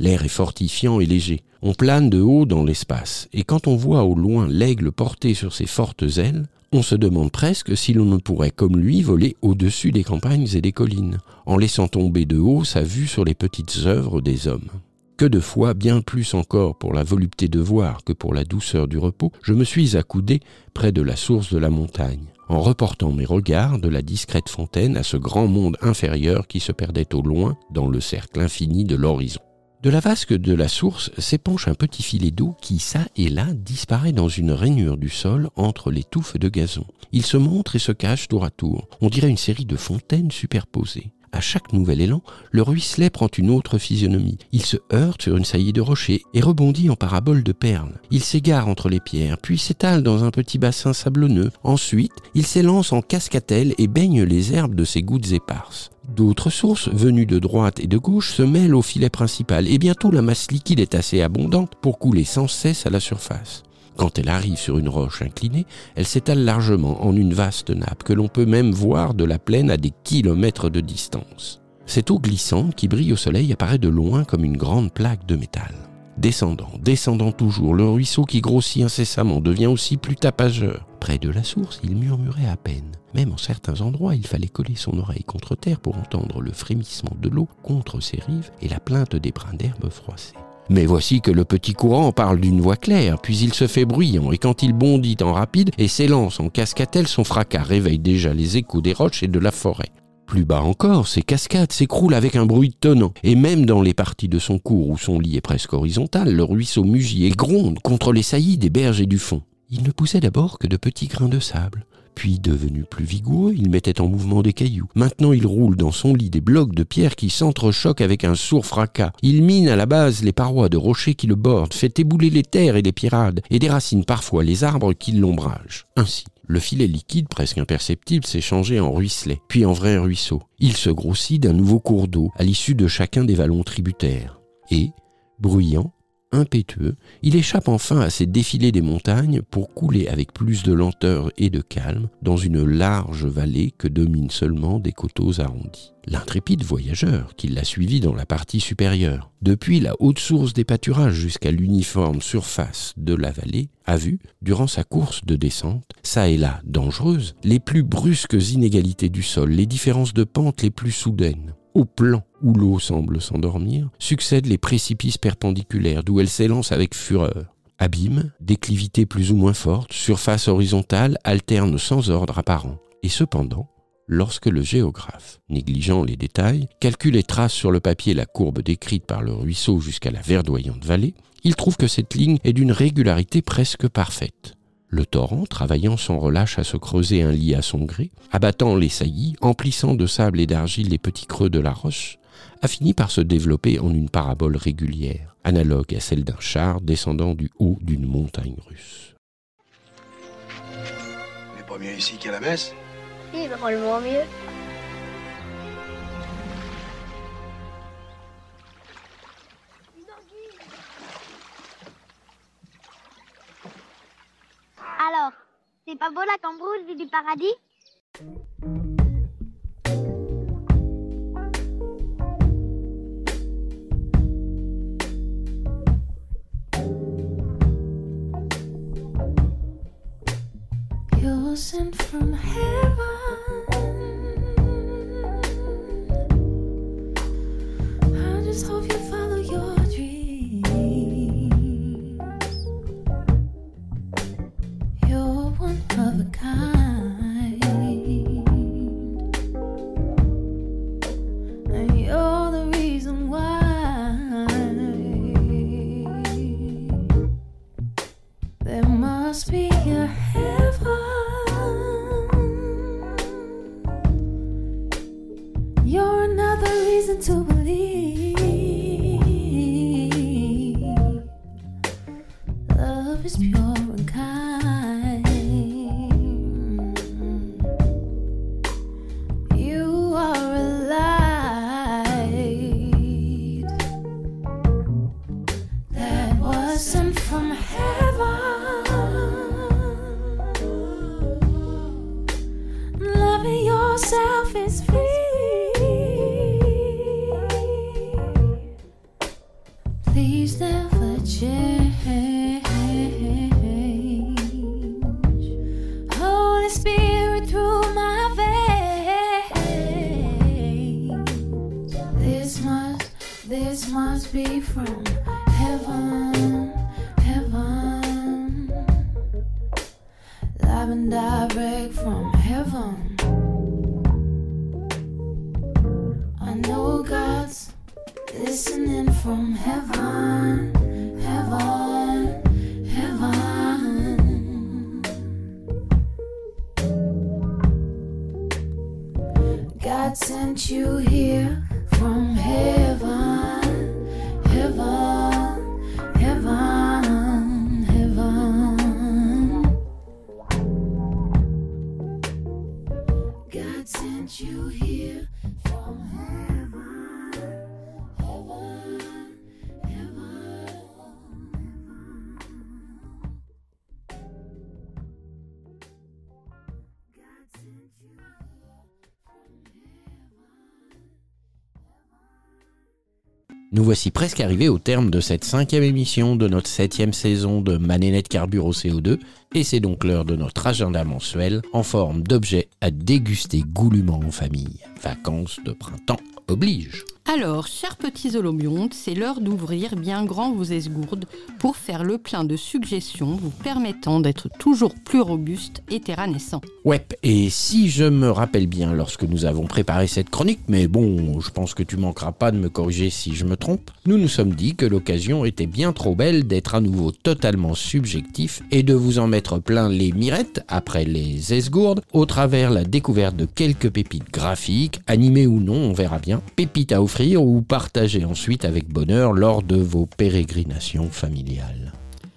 L'air est fortifiant et léger. On plane de haut dans l'espace, et quand on voit au loin l'aigle porter sur ses fortes ailes, on se demande presque si l'on ne pourrait, comme lui, voler au-dessus des campagnes et des collines, en laissant tomber de haut sa vue sur les petites œuvres des hommes. Que de fois, bien plus encore pour la volupté de voir que pour la douceur du repos, je me suis accoudé près de la source de la montagne, en reportant mes regards de la discrète fontaine à ce grand monde inférieur qui se perdait au loin dans le cercle infini de l'horizon. De la vasque de la source s'épanche un petit filet d'eau qui, ça et là, disparaît dans une rainure du sol entre les touffes de gazon. Il se montre et se cache tour à tour. On dirait une série de fontaines superposées. À chaque nouvel élan, le ruisselet prend une autre physionomie. Il se heurte sur une saillie de rocher et rebondit en parabole de perles. Il s'égare entre les pierres, puis s'étale dans un petit bassin sablonneux. Ensuite, il s'élance en cascatelle et baigne les herbes de ses gouttes éparses. D'autres sources, venues de droite et de gauche, se mêlent au filet principal et bientôt la masse liquide est assez abondante pour couler sans cesse à la surface. Quand elle arrive sur une roche inclinée, elle s'étale largement en une vaste nappe que l'on peut même voir de la plaine à des kilomètres de distance. Cette eau glissante qui brille au soleil apparaît de loin comme une grande plaque de métal. Descendant, descendant toujours, le ruisseau qui grossit incessamment devient aussi plus tapageur. Près de la source, il murmurait à peine. Même en certains endroits, il fallait coller son oreille contre terre pour entendre le frémissement de l'eau contre ses rives et la plainte des brins d'herbe froissée. Mais voici que le petit courant parle d'une voix claire, puis il se fait bruyant, et quand il bondit en rapide et s'élance en cascatelle, son fracas réveille déjà les échos des roches et de la forêt. Plus bas encore, ces cascades s'écroulent avec un bruit tonnant, et même dans les parties de son cours où son lit est presque horizontal, le ruisseau mugit et gronde contre les saillies des berges et du fond. Il ne poussait d'abord que de petits grains de sable, puis, devenu plus vigoureux, il mettait en mouvement des cailloux. Maintenant, il roule dans son lit des blocs de pierre qui s'entrechoquent avec un sourd fracas. Il mine à la base les parois de rochers qui le bordent, fait ébouler les terres et les pirades, et déracine parfois les arbres qui l'ombragent. Ainsi, le filet liquide, presque imperceptible, s'est changé en ruisselet, puis en vrai ruisseau. Il se grossit d'un nouveau cours d'eau à l'issue de chacun des vallons tributaires. Et, bruyant, impétueux, il échappe enfin à ces défilés des montagnes pour couler avec plus de lenteur et de calme dans une large vallée que dominent seulement des coteaux arrondis. L'intrépide voyageur, qui l'a suivi dans la partie supérieure, depuis la haute source des pâturages jusqu'à l'uniforme surface de la vallée, a vu, durant sa course de descente, ça et là dangereuse, les plus brusques inégalités du sol, les différences de pente les plus soudaines au plan où l'eau semble s'endormir, succèdent les précipices perpendiculaires d'où elle s'élance avec fureur. Abîmes, déclivités plus ou moins fortes, surface horizontale alternent sans ordre apparent. Et cependant, lorsque le géographe, négligeant les détails, calcule et trace sur le papier la courbe décrite par le ruisseau jusqu'à la verdoyante vallée, il trouve que cette ligne est d'une régularité presque parfaite. Le torrent, travaillant sans relâche à se creuser un lit à son gré, abattant les saillies, emplissant de sable et d'argile les petits creux de la roche, a fini par se développer en une parabole régulière, analogue à celle d'un char descendant du haut d'une montagne russe. Mais pas mieux ici qu'à la messe Oui, drôlement mieux. Alors, c'est pas beau la cambrousse vue du paradis? Sent from heaven. I just hope you follow your dreams. You're one of a kind, and you're the reason why. There must be be from heaven. Voici presque arrivés au terme de cette cinquième émission de notre septième saison de Manénette Carbure au CO2, et c'est donc l'heure de notre agenda mensuel en forme d'objet à déguster goulûment en famille. Vacances de printemps oblige. Alors, chers petits holobiontes, c'est l'heure d'ouvrir bien grand vos esgourdes pour faire le plein de suggestions vous permettant d'être toujours plus robuste et terranescent. Ouais, et si je me rappelle bien lorsque nous avons préparé cette chronique, mais bon, je pense que tu manqueras pas de me corriger si je me trompe, nous nous sommes dit que l'occasion était bien trop belle d'être à nouveau totalement subjectif et de vous en mettre plein les mirettes, après les esgourdes, au travers la découverte de quelques pépites graphiques, animées ou non, on verra bien, pépites à offrir ou partager ensuite avec bonheur lors de vos pérégrinations familiales.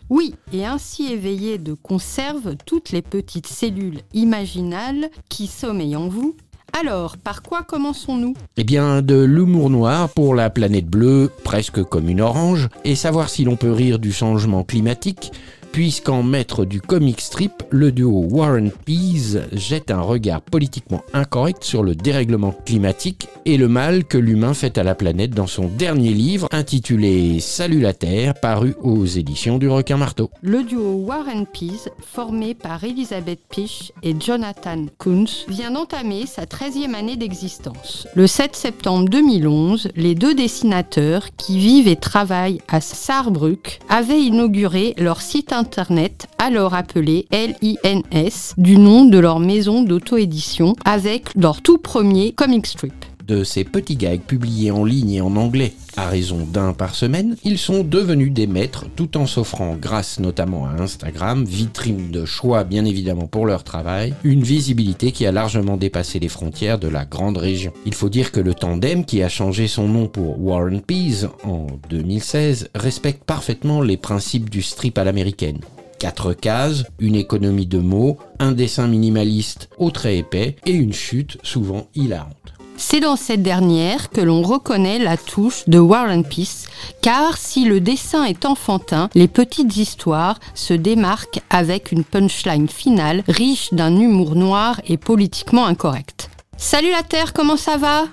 Oui, et ainsi éveiller de conserve toutes les petites cellules imaginales qui sommeillent en vous. Alors, par quoi commençons-nous? Eh bien, de l'humour noir pour la planète bleue, presque comme une orange, et savoir si l'on peut rire du changement climatique, puisqu'en maître du comic strip, le duo Warren Pease jette un regard politiquement incorrect sur le dérèglement climatique et le mal que l'humain fait à la planète dans son dernier livre intitulé Salut la Terre, paru aux éditions du Requin Marteau. Le duo Warren Pease, formé par Elizabeth Pish et Jonathan Kunz, vient d'entamer sa 13e année d'existence. Le 7 septembre 2011, les deux dessinateurs qui vivent et travaillent à Saarbrück avaient inauguré leur site internet, alors appelé LINS, du nom de leur maison d'auto-édition, avec leur tout premier comic strip. De ces petits gags publiés en ligne et en anglais À raison d'un par semaine, ils sont devenus des maîtres tout en s'offrant, grâce notamment à Instagram, vitrine de choix bien évidemment pour leur travail, une visibilité qui a largement dépassé les frontières de la grande région. Il faut dire que le tandem qui a changé son nom pour Warren Pease en 2016 respecte parfaitement les principes du strip à l'américaine. Quatre cases, une économie de mots, un dessin minimaliste au trait épais et une chute souvent hilarante. C'est dans cette dernière que l'on reconnaît la touche de War and Peace, car si le dessin est enfantin, les petites histoires se démarquent avec une punchline finale riche d'un humour noir et politiquement incorrect. Salut la Terre, comment ça va?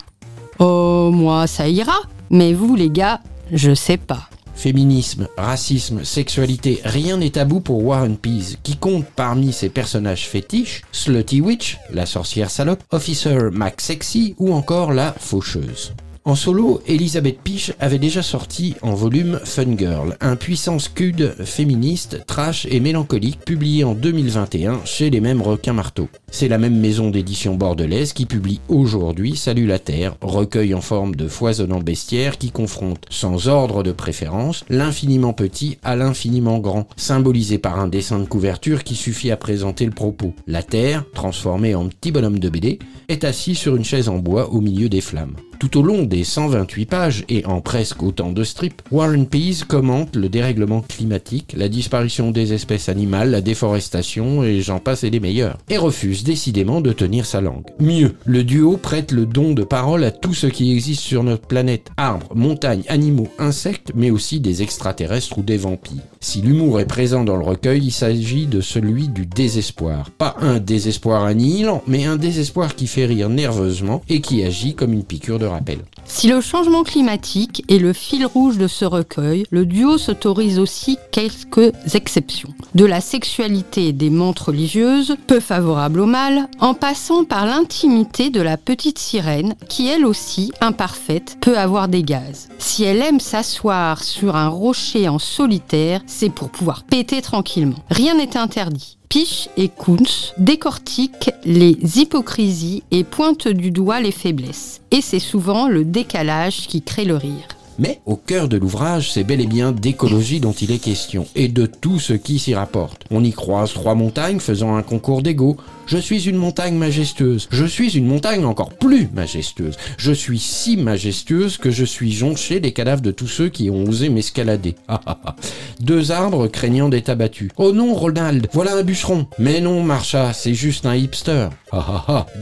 Oh, moi ça ira, mais vous les gars, je sais pas. Féminisme, racisme, sexualité, rien n'est tabou pour Warren Pease, qui compte parmi ses personnages fétiches? Slutty Witch, la sorcière salope, Officer Mac Sexy ou encore la faucheuse? En solo, Elisabeth Piche avait déjà sorti en volume Fun Girl, un puissant scud féministe, trash et mélancolique publié en 2021 chez les mêmes requins marteaux. C'est la même maison d'édition bordelaise qui publie aujourd'hui Salut la Terre, recueil en forme de foisonnant bestiaire qui confronte, sans ordre de préférence, l'infiniment petit à l'infiniment grand, symbolisé par un dessin de couverture qui suffit à présenter le propos. La Terre, transformée en petit bonhomme de BD, est assis sur une chaise en bois au milieu des flammes. Tout au long des 128 pages et en presque autant de strips, Warren Pease commente le dérèglement climatique, la disparition des espèces animales, la déforestation et j'en passe et des meilleurs, et refuse décidément de tenir sa langue. Mieux, le duo prête le don de parole à tout ce qui existe sur notre planète, arbres, montagnes, animaux, insectes, mais aussi des extraterrestres ou des vampires. Si l'humour est présent dans le recueil, il s'agit de celui du désespoir. Pas un désespoir annihilant, mais un désespoir qui fait rire nerveusement et qui agit comme une piqûre de rappel. Si le changement climatique est le fil rouge de ce recueil, le duo s'autorise aussi quelques exceptions. De la sexualité des montres religieuses, peu favorable au mal, en passant par l'intimité de la petite sirène, qui elle aussi, imparfaite, peut avoir des gaz. Si elle aime s'asseoir sur un rocher en solitaire, c'est pour pouvoir péter tranquillement. Rien n'est interdit. Piche et Kunz décortiquent les hypocrisies et pointent du doigt les faiblesses. Et c'est souvent le décalage qui crée le rire. Mais au cœur de l'ouvrage, c'est bel et bien d'écologie dont il est question, et de tout ce qui s'y rapporte. On y croise trois montagnes faisant un concours d'ego. Je suis une montagne majestueuse. Je suis une montagne encore plus majestueuse. Je suis si majestueuse que je suis jonché des cadavres de tous ceux qui ont osé m'escalader. Ah, ah, ah. Deux arbres craignant d'être abattus. Oh non, Ronald, voilà un bûcheron. Mais non, Marcha, c'est juste un hipster.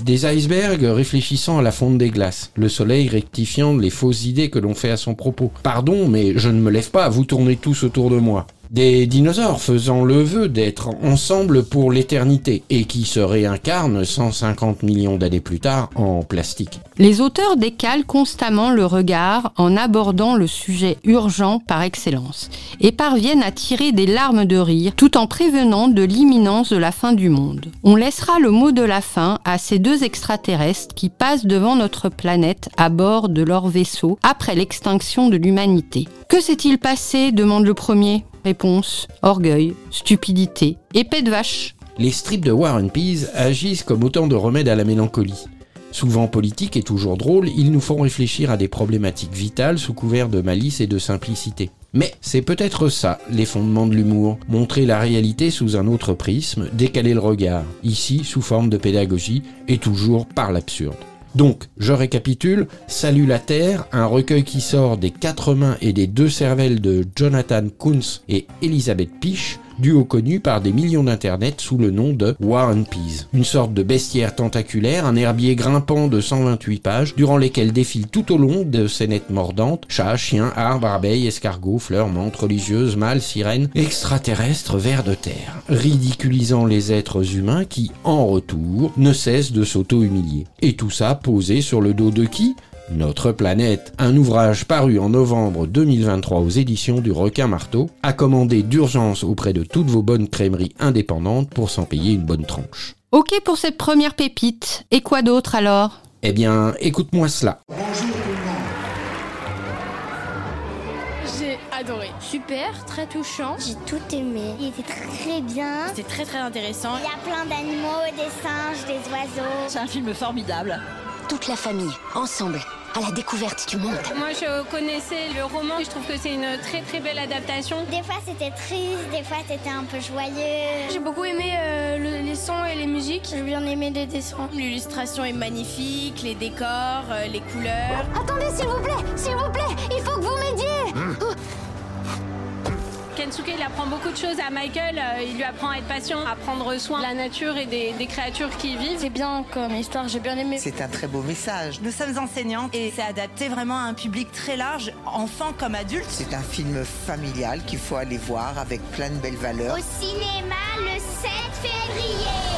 Des icebergs réfléchissant à la fonte des glaces. Le soleil rectifiant les fausses idées que l'on fait à son propos. Pardon, mais je ne me lève pas, vous tournez tous autour de moi. Des dinosaures faisant le vœu d'être ensemble pour l'éternité et qui se réincarnent 150 millions d'années plus tard en plastique. Les auteurs décalent constamment le regard en abordant le sujet urgent par excellence et parviennent à tirer des larmes de rire tout en prévenant de l'imminence de la fin du monde. On laissera le mot de la fin à ces deux extraterrestres qui passent devant notre planète à bord de leur vaisseau après l'extinction de l'humanité. Que s'est-il passé demande le premier. Réponse orgueil, stupidité, épée de vache. Les strips de War and Peas agissent comme autant de remèdes à la mélancolie. Souvent politiques et toujours drôles, ils nous font réfléchir à des problématiques vitales sous couvert de malice et de simplicité. Mais c'est peut-être ça, les fondements de l'humour. Montrer la réalité sous un autre prisme, décaler le regard, ici sous forme de pédagogie et toujours par l'absurde. Donc, je récapitule, Salut la Terre, un recueil qui sort des quatre mains et des deux cervelles de Jonathan Kunz et Elisabeth Piche, duo connu par des millions d'internets sous le nom de War and Peas. Une sorte de bestiaire tentaculaire, un herbier grimpant de 128 pages, durant lesquelles défilent tout au long de scénettes mordantes, chats, chiens, arbres, abeilles, escargots, fleurs, menthes, religieuses, mâles, sirènes, extraterrestres, vers de terre, ridiculisant les êtres humains qui, en retour, ne cessent de s'auto-humilier. Et tout ça posé sur le dos de qui? Notre planète, un ouvrage paru en novembre 2023 aux éditions du Requin Marteau, à commander d'urgence auprès de toutes vos bonnes crèmeries indépendantes pour s'en payer une bonne tranche. Ok pour cette première pépite. Et quoi d'autre alors? Eh bien, écoute-moi cela. J'ai adoré. Super, très touchant. J'ai tout aimé. Il était très bien. C'était très très intéressant. Il y a plein d'animaux, des singes, des oiseaux. C'est un film formidable. Toute la famille, ensemble, à la découverte du monde. Moi, je connaissais le roman. Je trouve que c'est une très très belle adaptation. Des fois, c'était triste, des fois, c'était un peu joyeux. J'ai beaucoup aimé euh, le- les sons et les musiques. J'ai bien aimé les dessins. L'illustration est magnifique, les décors, euh, les couleurs. Attendez, s'il vous plaît, s'il vous plaît, il faut que vous m'aidiez. Kensuke, il apprend beaucoup de choses à Michael. Euh, Il lui apprend à être patient, à prendre soin de la nature et des, des créatures qui y vivent. C'est bien comme histoire, j'ai bien aimé. C'est un très beau message. Nous sommes enseignantes et c'est adapté vraiment à un public très large, enfants comme adultes. C'est un film familial qu'il faut aller voir avec plein de belles valeurs. Au cinéma le 7 février.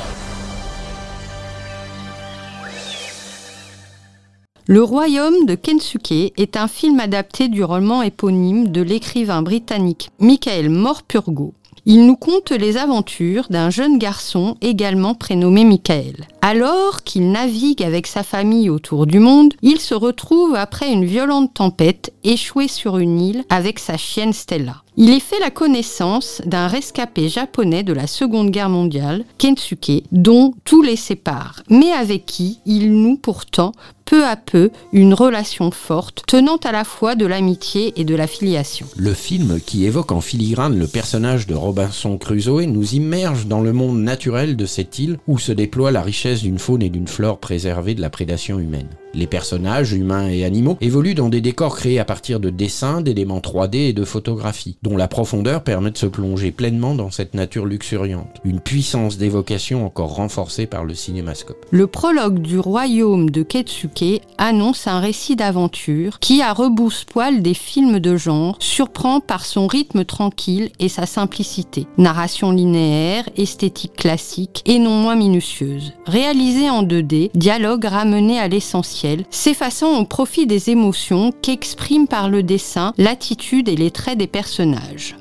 Le royaume de Kensuke est un film adapté du roman éponyme de l'écrivain britannique Michael Morpurgo. Il nous conte les aventures d'un jeune garçon également prénommé Michael. Alors qu'il navigue avec sa famille autour du monde, il se retrouve après une violente tempête échoué sur une île avec sa chienne Stella. Il y fait la connaissance d'un rescapé japonais de la Seconde Guerre mondiale, Kensuke, dont tout les sépare, mais avec qui il noue pourtant peu à peu une relation forte, tenant à la fois de l'amitié et de la filiation. Le film, qui évoque en filigrane le personnage de Robinson Crusoe, nous immerge dans le monde naturel de cette île où se déploie la richesse d'une faune et d'une flore préservée de la prédation humaine. Les personnages, humains et animaux, évoluent dans des décors créés à partir de dessins, d'éléments 3D et de photographies, dont la profondeur permet de se plonger pleinement dans cette nature luxuriante. Une puissance d'évocation encore renforcée par le cinémascope. Le prologue du royaume de Ketsuke annonce un récit d'aventure qui, à rebousse-poil des films de genre, surprend par son rythme tranquille et sa simplicité. Narration linéaire, esthétique classique et non moins minutieuse. Réalisé en 2D, dialogue ramené à l'essentiel, s'effaçant au profit des émotions qu'expriment par le dessin l'attitude et les traits des personnages.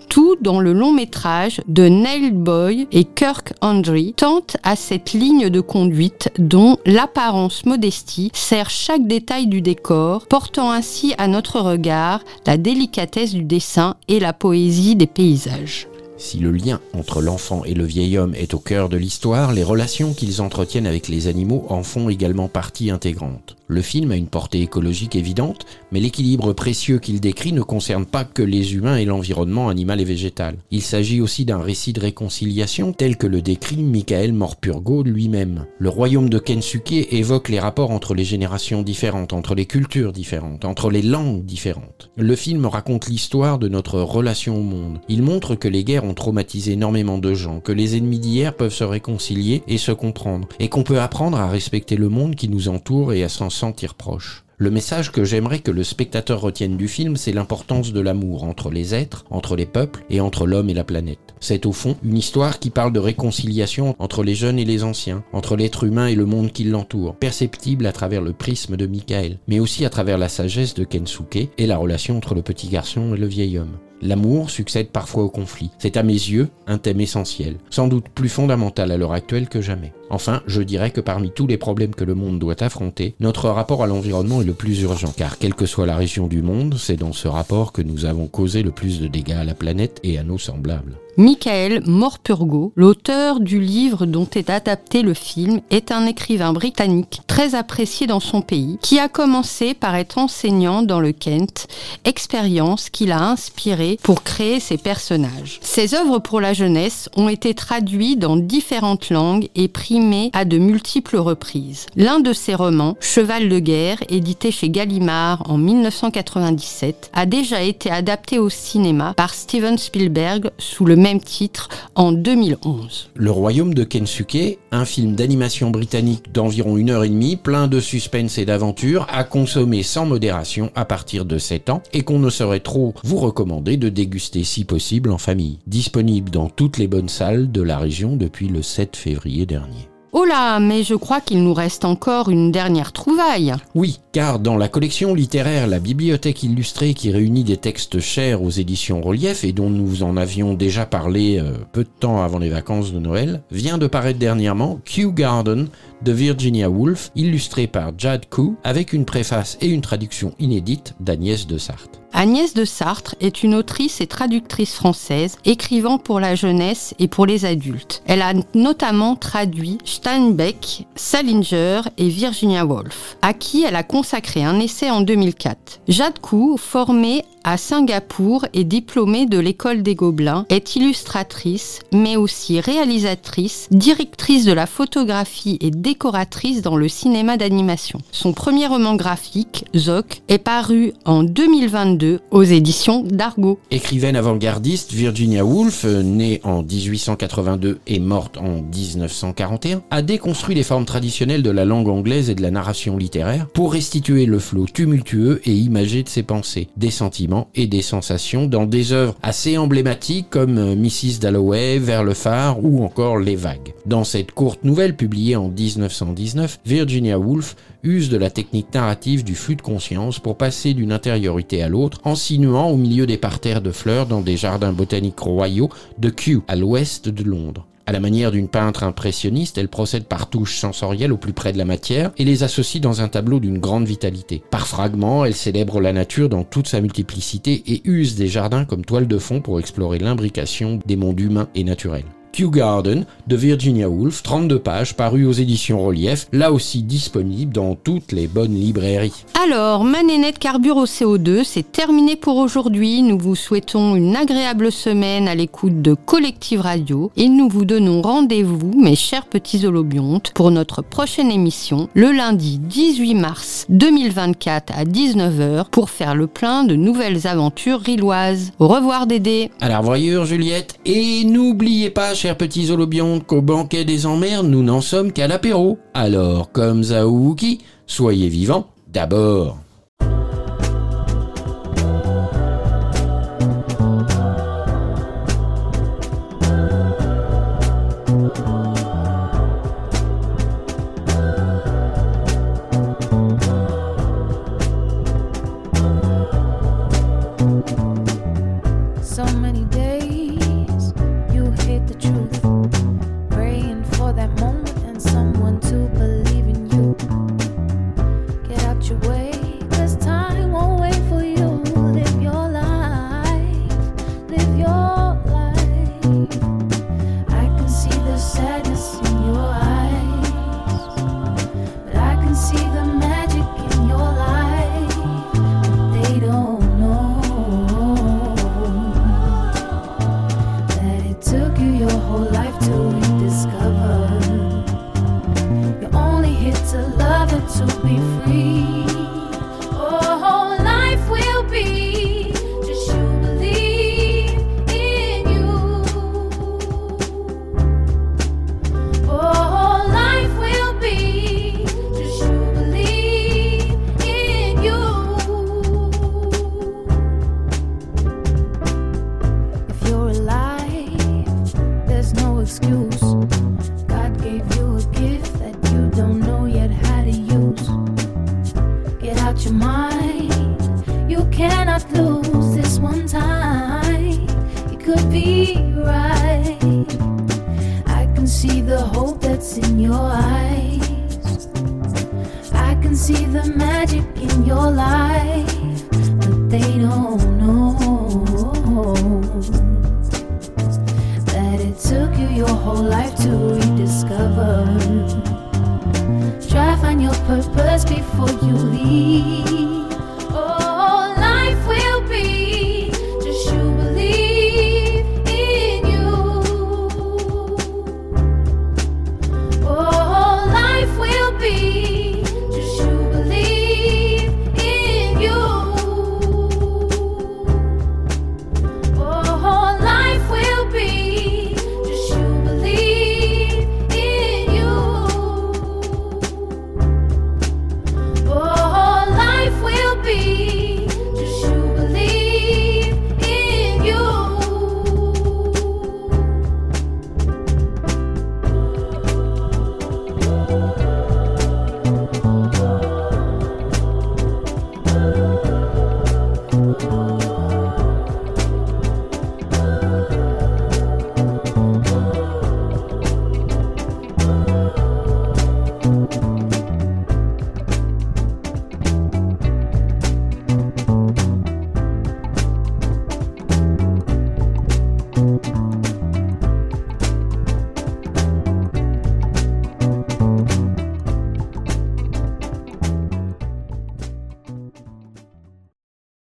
Tout dans le long métrage de Neil Boy et Kirk Andre tente à cette ligne de conduite dont l'apparence modestie sert chaque détail du décor, portant ainsi à notre regard la délicatesse du dessin et la poésie des paysages. Si le lien entre l'enfant et le vieil homme est au cœur de l'histoire, les relations qu'ils entretiennent avec les animaux en font également partie intégrante. Le film a une portée écologique évidente, mais l'équilibre précieux qu'il décrit ne concerne pas que les humains et l'environnement animal et végétal. Il s'agit aussi d'un récit de réconciliation tel que le décrit Michael Morpurgo lui-même. Le royaume de Kensuke évoque les rapports entre les générations différentes, entre les cultures différentes, entre les langues différentes. Le film raconte l'histoire de notre relation au monde. Il montre que les guerres ont traumatisé énormément de gens, que les ennemis d'hier peuvent se réconcilier et se comprendre, et qu'on peut apprendre à respecter le monde qui nous entoure et à s'en sentir proche. Le message que j'aimerais que le spectateur retienne du film, c'est l'importance de l'amour entre les êtres, entre les peuples et entre l'homme et la planète. C'est au fond une histoire qui parle de réconciliation entre les jeunes et les anciens, entre l'être humain et le monde qui l'entoure, perceptible à travers le prisme de Michael, mais aussi à travers la sagesse de Kensuke et la relation entre le petit garçon et le vieil homme. L'amour succède parfois au conflit. C'est à mes yeux un thème essentiel, sans doute plus fondamental à l'heure actuelle que jamais. Enfin, je dirais que parmi tous les problèmes que le monde doit affronter, notre rapport à l'environnement est le plus urgent, car quelle que soit la région du monde, c'est dans ce rapport que nous avons causé le plus de dégâts à la planète et à nos semblables. Michael Morpurgo, l'auteur du livre dont est adapté le film, est un écrivain britannique très apprécié dans son pays, qui a commencé par être enseignant dans le Kent, expérience qu'il a inspirée pour créer ses personnages. Ses œuvres pour la jeunesse ont été traduites dans différentes langues et primées à de multiples reprises. L'un de ses romans, Cheval de guerre, édité chez Gallimard en 1997, a déjà été adapté au cinéma par Steven Spielberg sous le même titre en 2011. Le royaume de Kensuke, un film d'animation britannique d'environ une heure et demie, plein de suspense et d'aventure, à consommer sans modération à partir de 7 ans et qu'on ne saurait trop vous recommander de déguster si possible en famille. Disponible dans toutes les bonnes salles de la région depuis le 7 février dernier. Oh là, mais je crois qu'il nous reste encore une dernière trouvaille. Oui, car dans la collection littéraire La Bibliothèque illustrée qui réunit des textes chers aux éditions Relief et dont nous en avions déjà parlé euh, peu de temps avant les vacances de Noël, vient de paraître dernièrement Kew Garden de Virginia Woolf, illustré par Jad Koo, avec une préface et une traduction inédite d'Agnès de Sarthe. Agnès de Sartre est une autrice et traductrice française, écrivant pour la jeunesse et pour les adultes. Elle a notamment traduit Steinbeck, Salinger et Virginia Woolf, à qui elle a consacré un essai en 2004. Jade Koo, formée à Singapour et diplômée de l'école des Gobelins, est illustratrice, mais aussi réalisatrice, directrice de la photographie et décoratrice dans le cinéma d'animation. Son premier roman graphique, Zoc, est paru en 2022 aux éditions d'Argo. Écrivaine avant-gardiste, Virginia Woolf, euh, née en 1882 et morte en 1941, a déconstruit les formes traditionnelles de la langue anglaise et de la narration littéraire pour restituer le flot tumultueux et imagé de ses pensées, des sentiments et des sensations dans des œuvres assez emblématiques comme euh, Mrs. Dalloway, Vers le phare ou encore Les Vagues. Dans cette courte nouvelle publiée en 1919, Virginia Woolf use de la technique narrative du flux de conscience pour passer d'une intériorité à l'autre en sinuant au milieu des parterres de fleurs dans des jardins botaniques royaux de Kew, à l'ouest de Londres. À la manière d'une peintre impressionniste, elle procède par touches sensorielles au plus près de la matière et les associe dans un tableau d'une grande vitalité. Par fragments, elle célèbre la nature dans toute sa multiplicité et use des jardins comme toile de fond pour explorer l'imbrication des mondes humains et naturels. Kew Garden de Virginia Woolf, 32 pages, paru aux éditions Relief, là aussi disponible dans toutes les bonnes librairies. Alors, ma nénette carbure au CO2, c'est terminé pour aujourd'hui. Nous vous souhaitons une agréable semaine à l'écoute de Collective Radio et nous vous donnons rendez-vous, mes chers petits holobiontes, pour notre prochaine émission le lundi 18 mars 2024 à 19h pour faire le plein de nouvelles aventures rilloises. Au revoir Dédé. À la revoyure Juliette et n'oubliez pas chers petits holobiontes qu'au banquet des emmerdes nous n'en sommes qu'à l'apéro. Alors comme Zaouki, soyez vivants d'abord.